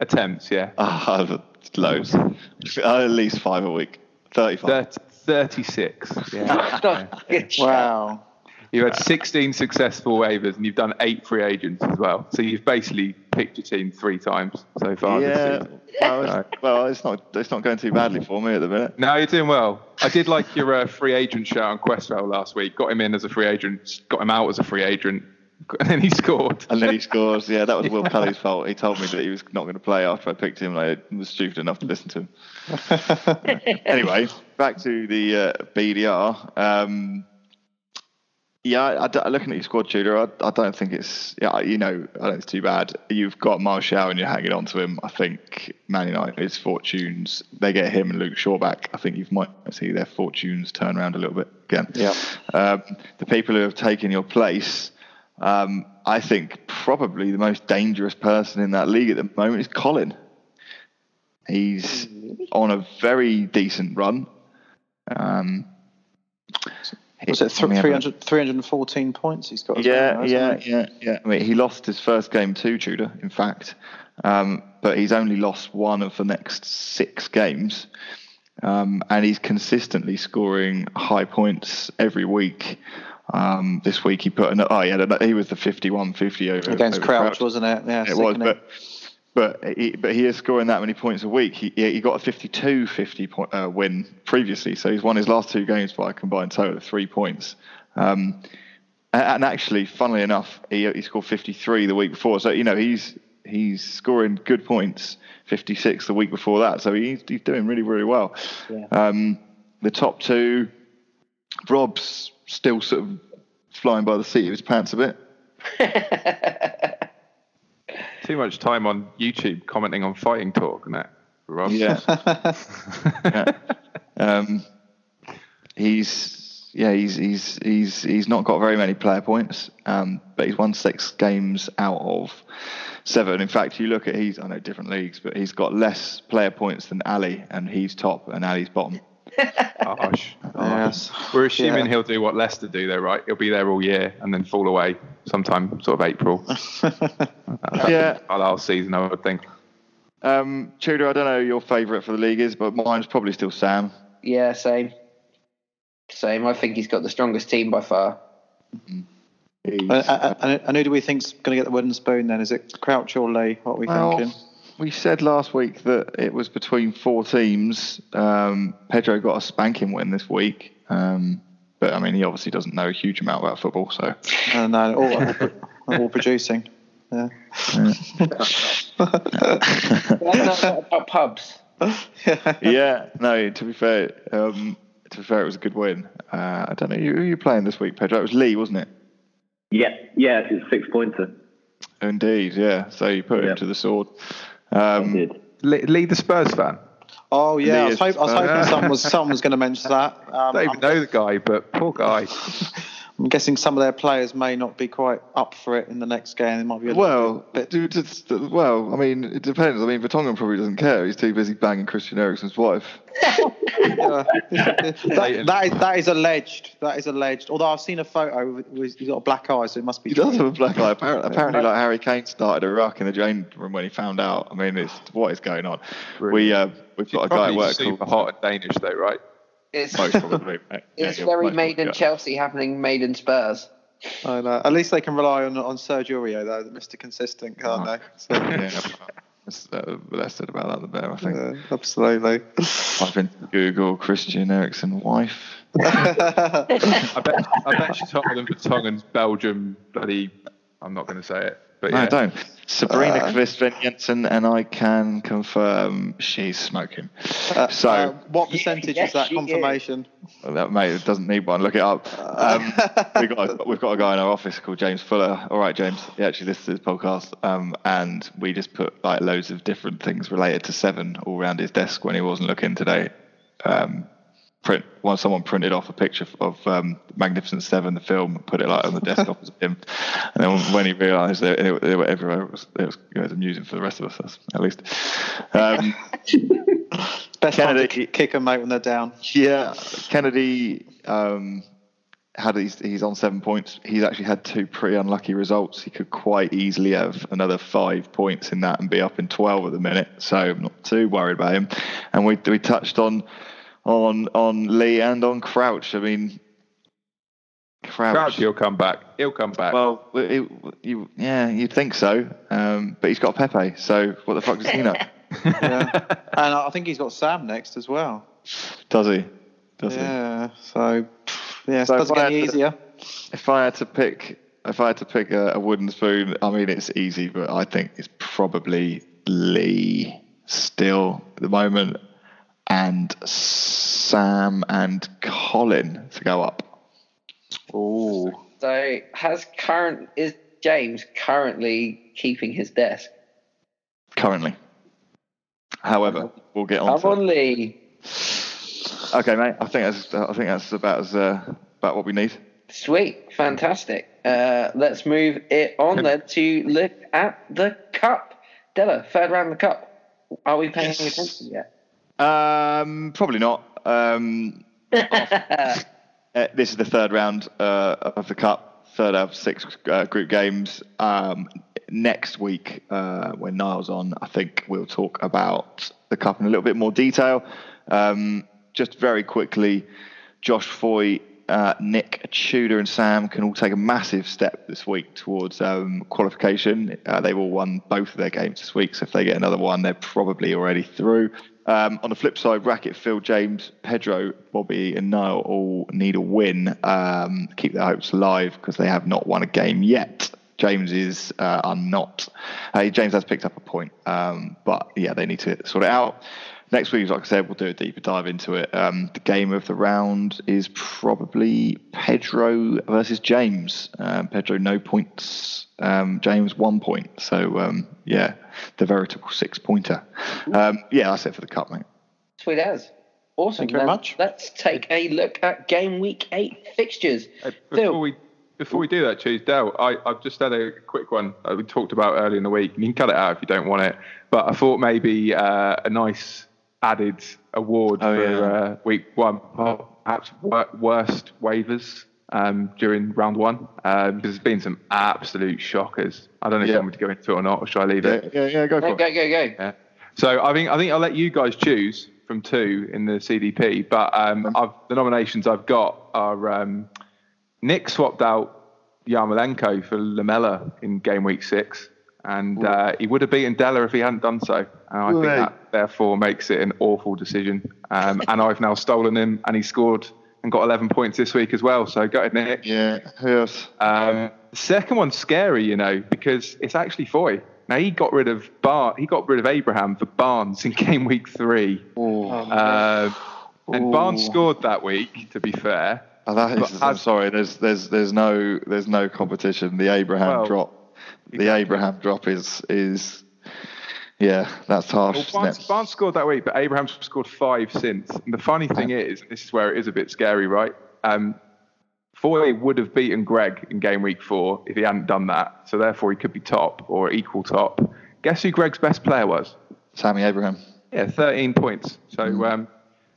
Attempts, yeah. Ah, loads. At least five a week. 35. 30, 36. Yeah. Good. Wow. You've had 16 successful waivers and you've done eight free agents as well. So you've basically picked your team three times so far this Yeah. season. Well, Right. it's, well, it's not it's not going too badly for me at the minute. No, you're doing well. I did like your uh, free agent shout on Questrail last week. Got him in as a free agent, got him out as a free agent, and then he scored. And then he scores. Yeah, that was Will Kelly's fault. He told me that he was not going to play after I picked him. and I was stupid enough to listen to him. anyway, back to the uh, BDR. Um, yeah, I, I, looking at your squad, Tudor, I, I don't think it's yeah, you know, I don't think it's too bad. You've got Marshall and you're hanging on to him. I think Man United's fortunes they get him and Luke Shaw back. I think you might see their fortunes turn around a little bit again. Yeah. Um, the people who have taken your place, um, I think probably the most dangerous person in that league at the moment is Colin. He's on a very decent run. Um, Was it th- 300, 314 points he's got? yeah, hasn't yeah, yeah, yeah. I mean, he lost his first game to Tudor, in fact, um, but he's only lost one of the next six games, um, and he's consistently scoring high points every week. Um, this week he put an oh yeah he was the 51-50 over Against over Crouch, wasn't it? Yeah, it was, but but he, but he is scoring that many points a week. He he got a 52-50 point, uh, win previously, so he's won his last two games by a combined total of three points. Um, and, actually, funnily enough, he he scored 53 the week before. So you know he's he's scoring good points. 56 the week before that, so he's he's doing really really well. Um, the top two, Rob's still sort of flying by the seat of his pants a bit. Too much time on YouTube commenting on fighting talk and that, Rob. Yeah. yeah. Um, he's yeah he's he's he's he's not got very many player points, um, but he's won six games out of seven. In fact, you look at he's I know different leagues, but he's got less player points than Ali, and he's top, and Ali's bottom. Gosh. Yes. We're assuming Yeah. he'll do what Leicester do, though, right? He'll be there all year and then fall away sometime sort of April. Yeah. Our last season, I would think. Um, Tudor, I don't know who your favourite for the league is, but mine's probably still Sam. Yeah, same. Same. I think he's got the strongest team by far. He's, And, and, and- and who do we think's going to get the wooden spoon then? Is it Crouch or Lee? What are we Well, thinking? We said last week that it was between four teams. Um, Pedro got a spanking win this week, um, but I mean, he obviously doesn't know a huge amount about football. So Uh, no, all, all, pro- all producing. Yeah. about pubs. yeah, no. To be fair, um, to be fair, it was a good win. Uh, I don't know who who you playing this week, Pedro. It was Lee, wasn't it? Yeah, yeah, it's a six pointer. Indeed, yeah. So you put him Yeah. to the sword. I Um, did. Le- Lead the Spurs fan. Oh yeah, I was, hope, I was hoping someone was someone was going to mention that. Um, don't even I'm, know the guy, but poor guy. I'm guessing some of their players may not be quite up for it in the next game. It might be a Well, bit. dude, it's, well, I mean, it depends. I mean, Vertonghen probably doesn't care. He's too busy banging Christian Eriksen's wife. Yeah. that, that, is, that is alleged. That is alleged. Although I've seen a photo, with, with, he's got a black eye, so it must be. He does have a black eye. Apparently, apparently, like Harry Kane started a ruck in the drain room when he found out. I mean, it's what is going on. We uh, we've got a guy at Probably work super called hot and Danish, though, right? It's, most probably. mate. Yeah, very most made in Chelsea happening made in Spurs. I know. At least they can rely on on Serge Aurier though, Mr. Consistent, can't they? So, Yeah, yeah that's, uh, the less said about that, the better. I think. uh, absolutely. I've been Google Christian Eriksen wife. I bet, I bet she's hotter than Vertonghen's Belgium bloody. I'm not going to say it, but No, yeah. don't. Sabrina Uh, Kvist Jensen, and I can confirm she's smoking. Uh, so. uh, what percentage yes, is that she is. confirmation? Well, that mate it doesn't need one. Look it up. Um, we got we've got a guy in our office called James Fuller. All right, James. He actually listens to this podcast, um, and we just put like loads of different things related to Seven all around his desk when he wasn't looking today. Um, print once someone printed off a picture of um, Magnificent Seven, the film, and put it like on the desk opposite him. And then when he realised they, they, they were everywhere, it was, it was, it was amusing for the rest of us, at least. Um, Best time to Kennedy- ki- kick them out when they're down. yeah, Kennedy um, had he's, he's on seven points. He's actually had two pretty unlucky results. He could quite easily have another five points in that and be up in twelve at the minute. So I'm not too worried about him. And we we touched on on on Lee and on Crouch. I mean, Crouch. Crouch, he'll come back. He'll come back. well, it, you, yeah, you'd think so, um, but he's got Pepe. So what the fuck does he know? Yeah. and I think he's got Sam next as well. Does he? Does he? Yeah. So, yeah, it So doesn't get any had to- easier. If I had to pick, if I had to pick a, a wooden spoon, I mean it's easy, but I think it's probably Lee still at the moment, and Sam and Colin to go up. Oh. So has current is James currently keeping his desk? currently. However, we'll get on. Come to on, Lee. Okay, mate. I think that's I think that's about as uh, about what we need. Sweet, fantastic. Uh, let's move it on then to look at the cup. Della, third round of the cup. Are we paying any attention yet? Um, probably not. Um, uh, this is the third round uh, of the cup, third out of six uh, group games. Um, next week, uh, when Niall's on, I think we'll talk about the cup in a little bit more detail. Um, just very quickly, Josh Foy, uh, Nick Tudor, and Sam can all take a massive step this week towards um, qualification. Uh, they've all won both of their games this week, so if they get another one, they're probably already through. Um, on the flip side, Racket, Phil, James, Pedro, Bobby, and Niall all need a win, um, keep their hopes alive because they have not won a game yet. James is uh, are not. Uh, James has picked up a point, um, but yeah, they need to sort it out. Next week, like I said, we'll do a deeper dive into it. Um, the game of the round is probably Pedro versus James. Um, Pedro no points, um, James one point. So um, yeah, the veritable six pointer. Um, yeah, that's it for the cup, mate. Sweet as. Awesome. Thank you very Then much. Let's take a look at game week eight fixtures. Hey, Phil. before we before we do that, choose Dell. I, I've just had a quick one that we talked about earlier in the week. You can cut it out if you don't want it, but I thought maybe uh, a nice added award Oh, for yeah. uh, week one, perhaps worst waivers um, during round one. Um, there's been some absolute shockers. I don't know if Yeah. you want me to go into it or not, or should I leave Yeah, it? yeah, yeah go for Go, it. go, go, go. Yeah. So I think I think I'll let you guys choose from two in the CDP. But um, I've, the nominations I've got are um, Nick swapped out Yarmolenko for Lamela in game week six, and uh, he would have beaten Della if he hadn't done so. And I think that therefore makes it an awful decision. Um, and I've now stolen him, and he scored and got 11 points this week as well. So go ahead, Nick. Yeah, who else? Um, the second one's scary, you know, because it's actually Foy. Now he got rid of Bar, he got rid of Abraham for Barnes in game week three, uh, and Barnes scored that week. To be fair, Oh, that is, But I'm sorry. There's there's there's no there's no competition. The Abraham Well, drop, the. Abraham drop is is yeah, that's harsh. well, Barnes. Barnes scored that week, but Abraham's scored five since. And the funny thing is, this is where it is a bit scary, right? Um, Foy would have beaten Greg in game week four if he hadn't done that. So therefore, he could be top or equal top. Guess who Greg's best player was? Tammy Abraham. Yeah, 13 points. So Mm. um,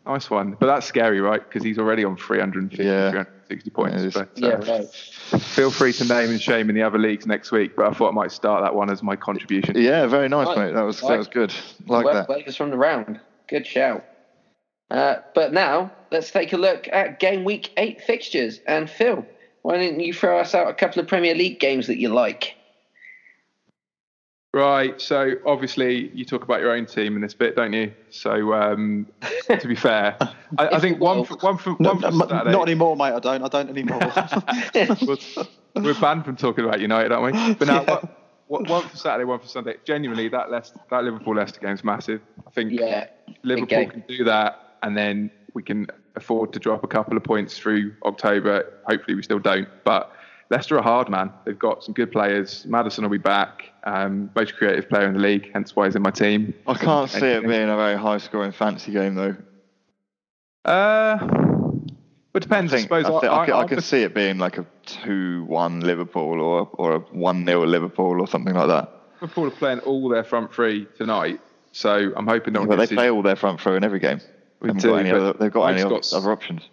nice one. But that's scary, right? Because he's already on 350, Yeah. 360 points. It is. But, Yeah, uh, right. feel free to name and shame in the other leagues next week. But I thought I might start that one as my contribution. Yeah, very nice, Right. mate. That was that was good. Like Well, that. waivers from the round. Good shout. Uh, but now let's take a look at game week eight fixtures. And Phil, why don't you throw us out a couple of Premier League games that you like? Right. So obviously you talk about your own team in this bit, don't you? So um, to be fair, I, I think one will. for, one from No, one from no, Saturday. not anymore, mate. I don't. I don't anymore. we're, we're banned from talking about United, aren't we? But now, Yeah. what, what, one for Saturday, one for Sunday. Genuinely, that Leicester, that Liverpool Leicester game's massive. I think Yeah, Liverpool can do that, and then we can afford to drop a couple of points through October. Hopefully, we still don't. But Leicester are hard, man. They've got some good players. Maddison will be back. Um, most creative player in the league, hence why he's in my team. I can't see it being a very high scoring fancy game though. Uh, it depends. I, I suppose I, think, I, can, I I'm can see it being like a 2 1 Liverpool or, or a 1 0 Liverpool or something like that. Liverpool are playing all their front three tonight, so I'm hoping no one But they play all their front three in every game. We do, got other, they've got any got- other options.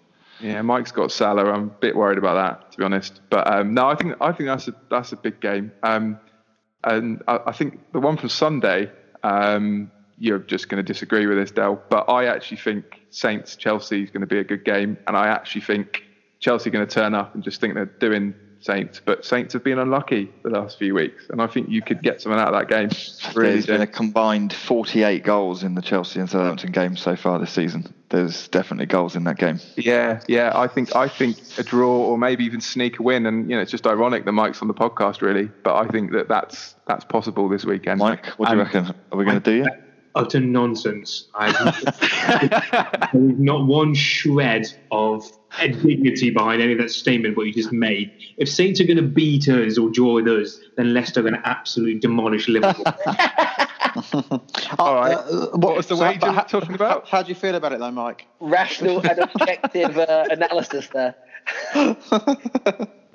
Yeah, Mike's got Salah. I'm a bit worried about that, to be honest. But um, no, I think I think that's a that's a big game. Um, and I, I think the one from Sunday, um, you're just going to disagree with this, Del. But I actually think Saints Chelsea is going to be a good game, and I actually think Chelsea are going to turn up and just think they're doing Saints. But Saints have been unlucky the last few weeks, and I think you could get something out of that game. Really, There's been a combined 48 goals in the Chelsea and Southampton games so far this season. There's definitely goals in that game. Yeah, yeah. I think I think a draw or maybe even sneak a win, and you know it's just ironic that Mike's on the podcast, really. But I think that that's that's possible this weekend. Mike, what do you Um, reckon? Are we going to do you? Utter nonsense. I there is not one shred of dignity behind any of that statement what you just made. If Saints are going to beat us or draw with us, then Leicester are going to absolutely demolish Liverpool. All right. Uh, What was the wager but we're talking about? How, how do you feel about it though, Mike? Rational and objective uh, analysis there.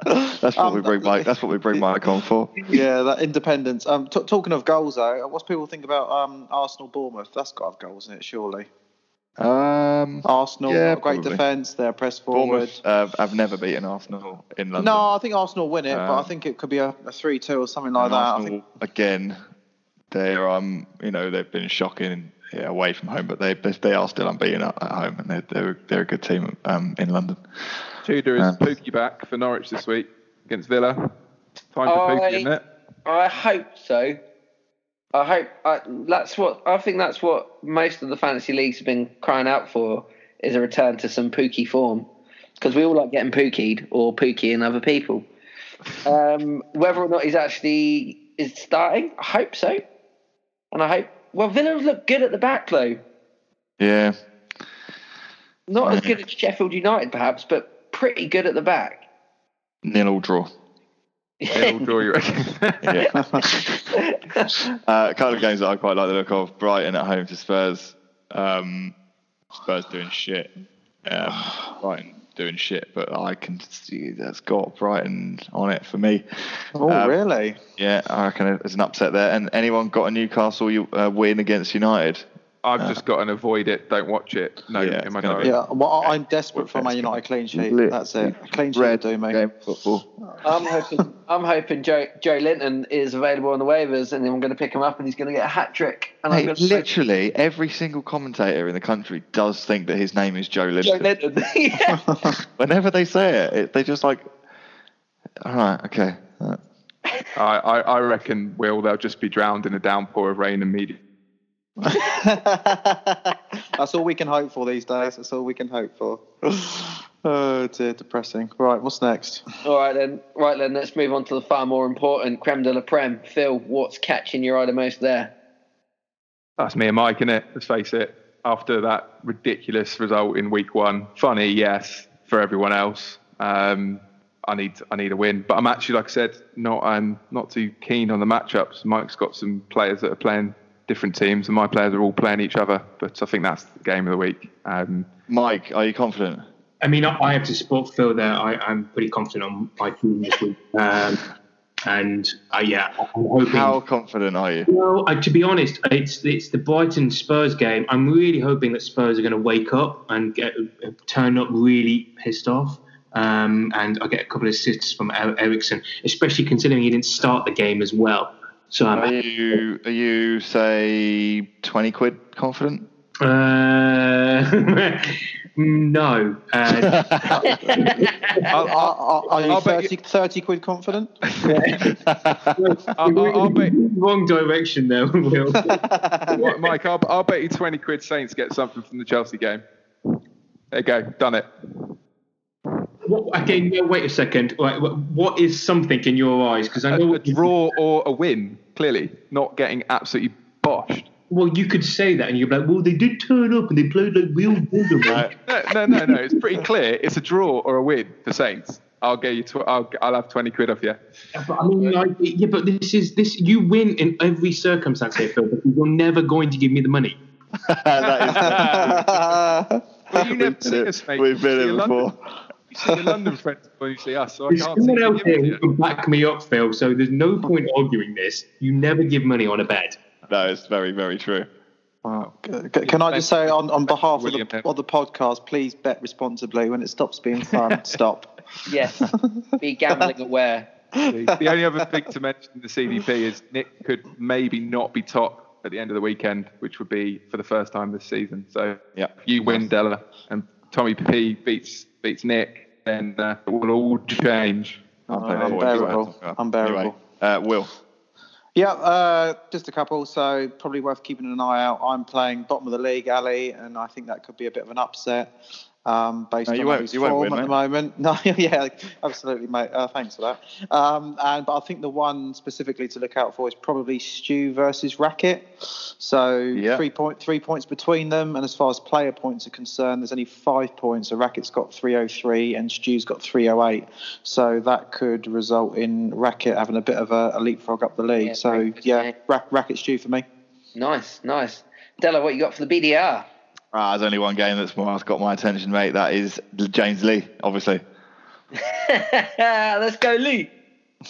That's what Um, we bring Mike. That's what we bring Mike on for. yeah, that independence. Um, t- talking of goals though, what's people think about um, Arsenal Bournemouth? That's got to have goals in it, surely. Um, Arsenal, Yeah, great probably. defence. They're press forward. Bournemouth uh, have never beaten Arsenal in London. No, I think Arsenal win it, but I Um, think it could be a, a three-two or something like And that. I Arsenal, think again, they're um, you know, they've been shocking yeah, away from home, but they they, they are still unbeaten at, at home, and they're they're, they're a good team um, in London. Tudor is Um, Pukki back for Norwich this week against Villa. Time for Pukki, I- isn't it? I hope so. I hope I, that's what I think. That's what most of the fantasy leagues have been crying out for is a return to some Pukki form because we all like getting pookied or pookying other people. Um, whether or not he's actually is starting, I hope so, and I hope. Well, Villa look good at the back though. Yeah, Not as good as Sheffield United, perhaps, but pretty good at the back. nil all draw. It'll draw you. reckon? Yeah. uh, a couple of games that I quite like the look of: Brighton at home to Spurs. Um, Spurs doing shit. Um, Brighton doing shit, but I can see that's got Brighton on it for me. Oh, Um, really? Yeah, I reckon there's an upset there. And anyone got a Newcastle you, uh, win against United? I've just got to avoid it, don't watch it. No, Yeah, in my diary. be- Yeah. Well, I- I'm desperate for a Man It's United clean sheet. lit. That's it. A clean sheet Red do me. game football. I'm hoping. I'm hoping Joe Joe Linton is available on the waivers, and then I'm going to pick him up, and he's going to get a hat trick. And I'm Mate, going literally every single commentator in the country does think that his name is Joe Linton. Joe Linton. Linton. yeah. Whenever they say it, it they just like, all right, okay. Uh, I, I, I reckon Will they'll just be drowned in a downpour of rain and media. That's all we can hope for these days. That's all we can hope for. Oh dear, depressing. Right, what's next? All right then. Right then. Let's move on to the far more important creme de la creme. Phil, what's catching your eye the most there? That's me and Mike, innit? Let's face it. After that ridiculous result in week one, funny, yes, for everyone else. Um, I need I need a win, but I'm actually, like I said, not I'm not too keen on the matchups. Mike's got some players that are playing different teams, and my players are all playing each other. But I think that's the game of the week. Um, Mike, are you confident? I mean, I I have to support Phil there. I, I'm pretty confident on my team this week. Um, and uh, yeah, I'm hoping. How confident are you? Well, uh, to be honest, it's it's the Brighton Spurs game. I'm really hoping that Spurs are going to wake up and get uh, turn up really pissed off. Um, and I get a couple of assists from Er- Eriksen, especially considering he didn't start the game as well. So Are I'm you, are you say, 20 quid confident? uh, no. Uh, I'll, Are, I'll, are, are you I'll bet 30, 30 quid confident? I'll, I'll, I'll bet, wrong direction there, Will. What, Mike, I'll, I'll bet you 20 quid Saints get something from the Chelsea game. There you go, done it. What, okay, no, wait a second. Right, what is something in your eyes? Because I know a what you- draw or a win, clearly, not getting absolutely boshed. Well, you could say that, and you'd be like, "Well, they did turn up and they played like real gentlemen." No, no, no, no. It's pretty clear. It's a draw or a win for Saints. I'll get you. Tw- I'll, I'll have 20 quid off you. But I mean, like, yeah, but this is this. You win in every circumstance here, Phil. But you're never going to give me the money. that is, Well, you never We've see been us, it- mate. we've been You see it your London- before. You see your London friends when you see us, so I can't someone you else here who can back me up, Phil. So there's no point arguing this. You never give money on a bet. That is very, very true. Wow. C- Can I just say on, on behalf of the, of the podcast, please bet responsibly. When it stops being fun, stop. Yes. Be gambling aware. the only other thing to mention in the CDP is Nick could maybe not be top at the end of the weekend, which would be for the first time this season. So Yeah. you win Della and Tommy P beats beats Nick, then uh, it will all change. I'll play that for you. unbearable. Anyway, Unbearable. uh, Will. Yeah, uh, just a couple. So probably worth keeping an eye out. I'm playing bottom of the league, Ali, and I think that could be a bit of an upset um, based No, you on won't- his you won't form win, at the moment. No, yeah, absolutely, mate. Uh, thanks for that. Um, and but I think the one specifically to look out for is probably Stew versus Racket. So Yeah. three point three points between them, and as far as player points are concerned, there's only five points. So Racket's got 303 and Stew's got 308. So that could result in Racket having a bit of a, a leapfrog up the league. Yeah, so yeah, yeah. Ra- Racket Stew for me. Nice, nice. Della, what you got for the BDR? Ah, there's only one game that's more got my attention, mate. That is James Lee, obviously. Let's go, Lee.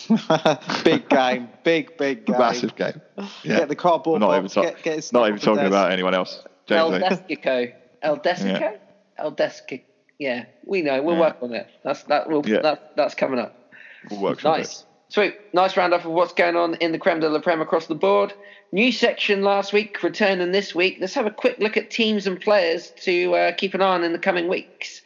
big game, big big game. Massive game. Yeah. Get the cardboard not box. even, talk- get, get not even talking desk. about anyone else. El James Lee. Desico. El Desico? Yeah. El Desico. Yeah, we know. We'll Yeah. work on it. That's that. Will, Yeah. that that's coming up. We'll work from Nice. Sweet. Nice roundup of what's going on in the Creme de la Prem across the board. New section last week, returning this week. Let's have a quick look at teams and players to uh, keep an eye on in the coming weeks.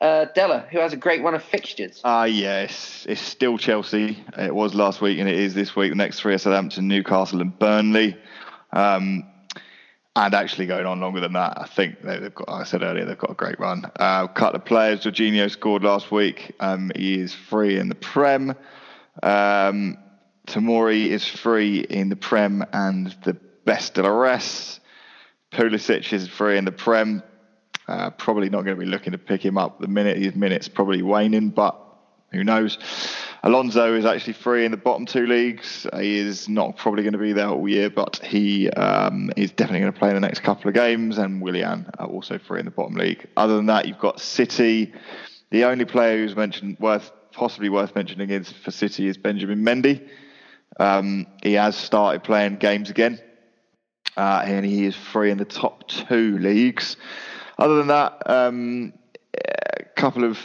Uh, Della, who has a great run of fixtures. Ah, yes, it's still Chelsea. It was last week, and it is this week. The next three are Southampton, Newcastle, and Burnley. Um, and actually going on longer than that, I think they- they've got. I said earlier, they've got a great run. Uh, couple of players. Jorginho scored last week. Um, he is free in the Prem. Um, Tomori is free in the Prem and the best of the rest. Pulisic is free in the Prem. Uh, probably not going to be looking to pick him up the minute his minutes probably waning, but who knows? Alonso is actually free in the bottom two leagues. He is not probably going to be there all year, but he um, is definitely going to play in the next couple of games. And Willian also free in the bottom league. Other than that, you've got City. The only player who's mentioned worth possibly worth mentioning is for City is Benjamin Mendy. Um, he has started playing games again, uh, and he is free in the top two leagues. Other than that, um, a couple of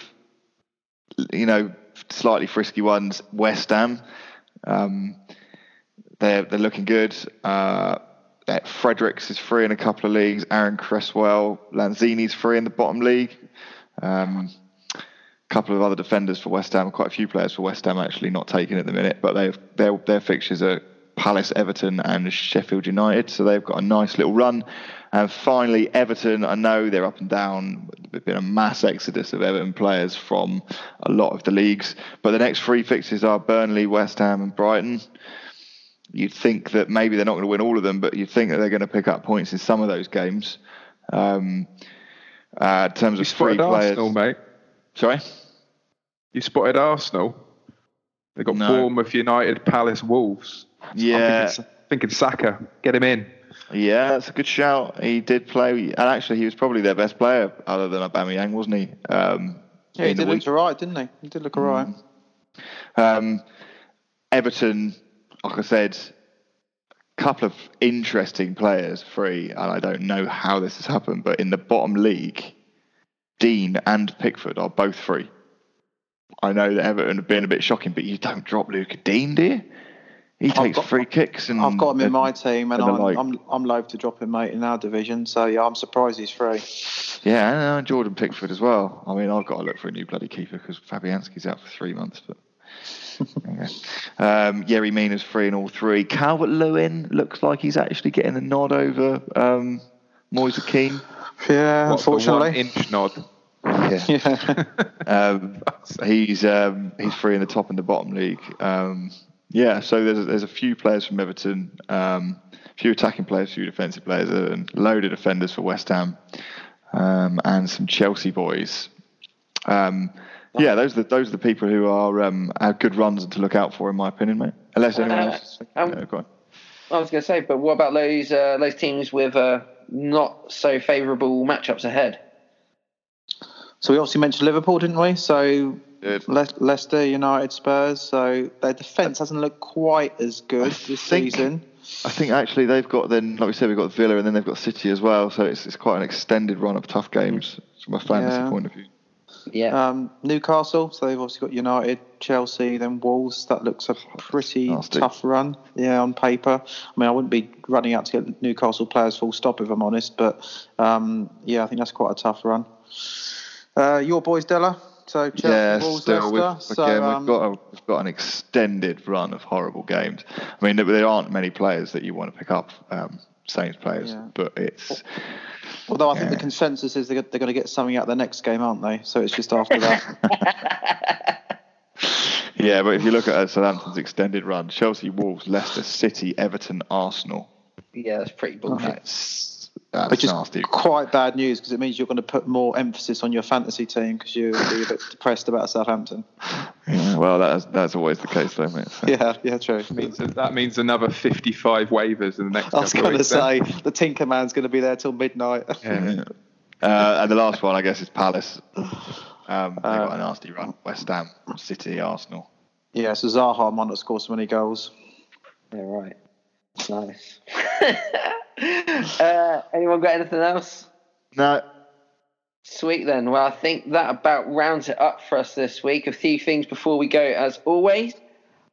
you know slightly frisky ones. West Ham, um, they're they're looking good. Uh, uh, Fredericks is free in a couple of leagues. Aaron Cresswell, Lanzini's free in the bottom league. Um, couple of other defenders for West Ham, quite a few players for West Ham actually not taken at the minute, but they've their their fixtures are Palace, Everton, and Sheffield United, so they've got a nice little run. And finally, Everton. I know they're up and down. There's been a mass exodus of Everton players from a lot of the leagues, but the next three fixtures are Burnley, West Ham, and Brighton. You'd think that maybe they're not going to win all of them, but you'd think that they're going to pick up points in some of those games. Um, uh, in terms of spotted players, Arsenal, mate. Sorry. You spotted Arsenal. They got No. Bournemouth, United, Palace, Wolves. Yeah, I'm thinking, thinking Saka. Get him in. Yeah, that's a good shout. He did play, and actually, he was probably their best player other than Aubameyang, wasn't he? Um, Yeah, he did look alright, didn't he? He did look alright. Um, Everton, like I said, a couple of interesting players free, and I don't know how this has happened, but in the bottom league, Digne and Pickford are both free. I know that Everton have been a bit shocking, but you don't drop Luca Digne, do you? He takes got- free kicks, and I've got him in my team, and and I'm, like. I'm I'm loath to drop him, mate, in our division. So yeah, I'm surprised he's free. Yeah, and uh, Jordan Pickford as well. I mean, I've got to look for a new bloody keeper because Fabianski's out for three months. But okay. um, Yerry Mina's free in all three. Calvert Lewin looks like he's actually getting a nod over um, Moise Kean. Yeah, What, the one unfortunately. inch nod. Yeah. Yeah. um, he's um, he's free in the top and the bottom league. Um, yeah, so there's there's a few players from Everton, um, a few attacking players, a few defensive players, and loaded defenders for West Ham, um, and some Chelsea boys. Um, yeah, those are the, those are the people who are um, have good runs and to look out for, in my opinion, mate. Unless anyone Uh, else. um, yeah, go on. I was going to say, but what about those uh, those teams with uh, not so favourable matchups ahead. So we obviously mentioned Liverpool, didn't we? So Good. Le- Leicester, United, Spurs. So their defence hasn't looked quite as good this think- season. I think actually they've got then, like we said, we've got Villa and then they've got City as well. So it's, it's quite an extended run of tough games from a fantasy Yeah. point of view. Yeah. Um, Newcastle, so they've obviously got United, Chelsea, then Wolves. That looks a pretty Nasty. tough run, yeah, on paper. I mean, I wouldn't be running out to get Newcastle players full stop if I'm honest, but um, yeah, I think that's quite a tough run. Uh, your boys, Della. So Chelsea, Yeah, Wolves, still, we've, Leicester. So, again, um, we've got a, we've got an extended run of horrible games. I mean, there, there aren't many players that you want to pick up, um, Saints players, Yeah. but it's although I think the consensus is they're, they're going to get something out of the next game, aren't they? So it's just after that. yeah. But if you look at uh, Southampton's extended run, Chelsea, Wolves, Leicester, City, Everton, Arsenal, yeah, that's pretty bullshit. that's that's Which is nasty. quite bad news because it means you're going to put more emphasis on your fantasy team because you're, you're a bit depressed about Southampton. Yeah, well, that's that's always the case, though, mate. So- Yeah, yeah, true. means that, that means another 55 waivers in the next I was going to weeks. say the Tinker Man's going to be there till midnight. Yeah. Uh, and the last one, I guess, is Palace. Um, they Uh, got a nasty run. West Ham, City, Arsenal. Yeah, so Zaha might not score so many goals. Yeah, right. Nice. uh, anyone got anything else? No, Sweet then. Well, I think that about rounds it up for us this week. A few things before we go, as always.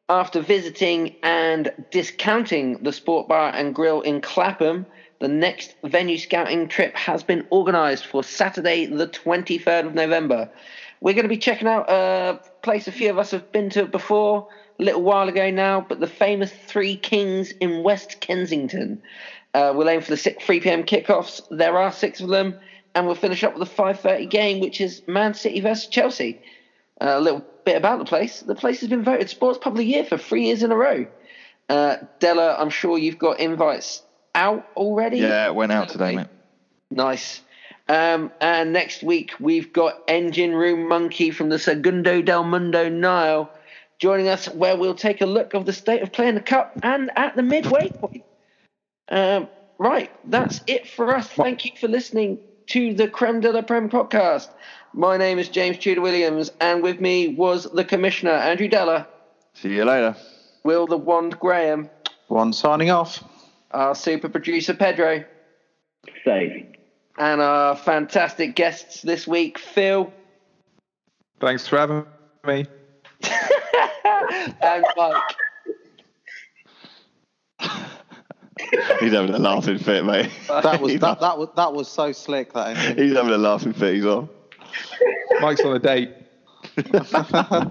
After visiting and discounting the Sport Bar and Grill in Clapham, the next venue scouting trip has been organised for Saturday, the 23rd of November. We're going to be checking out a place a few of us have been to before, a little while ago now, but the famous Three Kings in West Kensington. Uh, we'll aim for the six, 3 p.m. kickoffs. There are six of them, and we'll finish up with the 5:30 game, which is Man City versus Chelsea. Uh, a little bit about the place. The place has been voted Sports Pub of the Year for three years in a row. Uh, Della, I'm sure you've got invites out already. yeah, it went out today, mate. Nice. Um, and next week we've got Engine Room Monkey from the Segundo del Mundo Niall joining us, where we'll take a look of the state of play in the cup and at the midway point. Um, right, that's it for us. Thank you for listening to the Creme de la Prem podcast. My name is James Tudor Williams, and with me was the Commissioner Andrew Della, See you later. Will the Wand Graham, One signing off. our super producer Pedro, Safe. and our fantastic guests this week, Phil. Thanks for having me. And Mike. He's having a laughing fit, mate. That was that, that was that was so slick. That ending. He's having a laughing fit. He's on. Mike's on a date. oh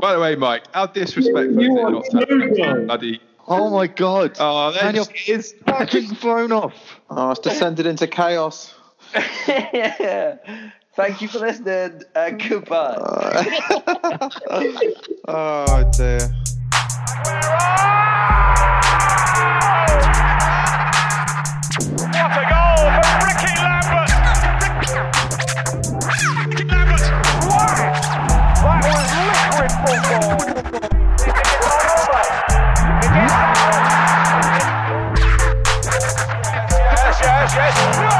By the way, Mike, how disrespectful is it not to have bloody. Oh my god! Oh, there Man, it is. fucking thrown off. Oh, it's descended into chaos. Thank you for listening uh, and goodbye. oh dear. What a goal for Ricky Lambert! Ricky Lambert! Wow! That was liquid football! It's all over! It is! Yes, yes, yes! No!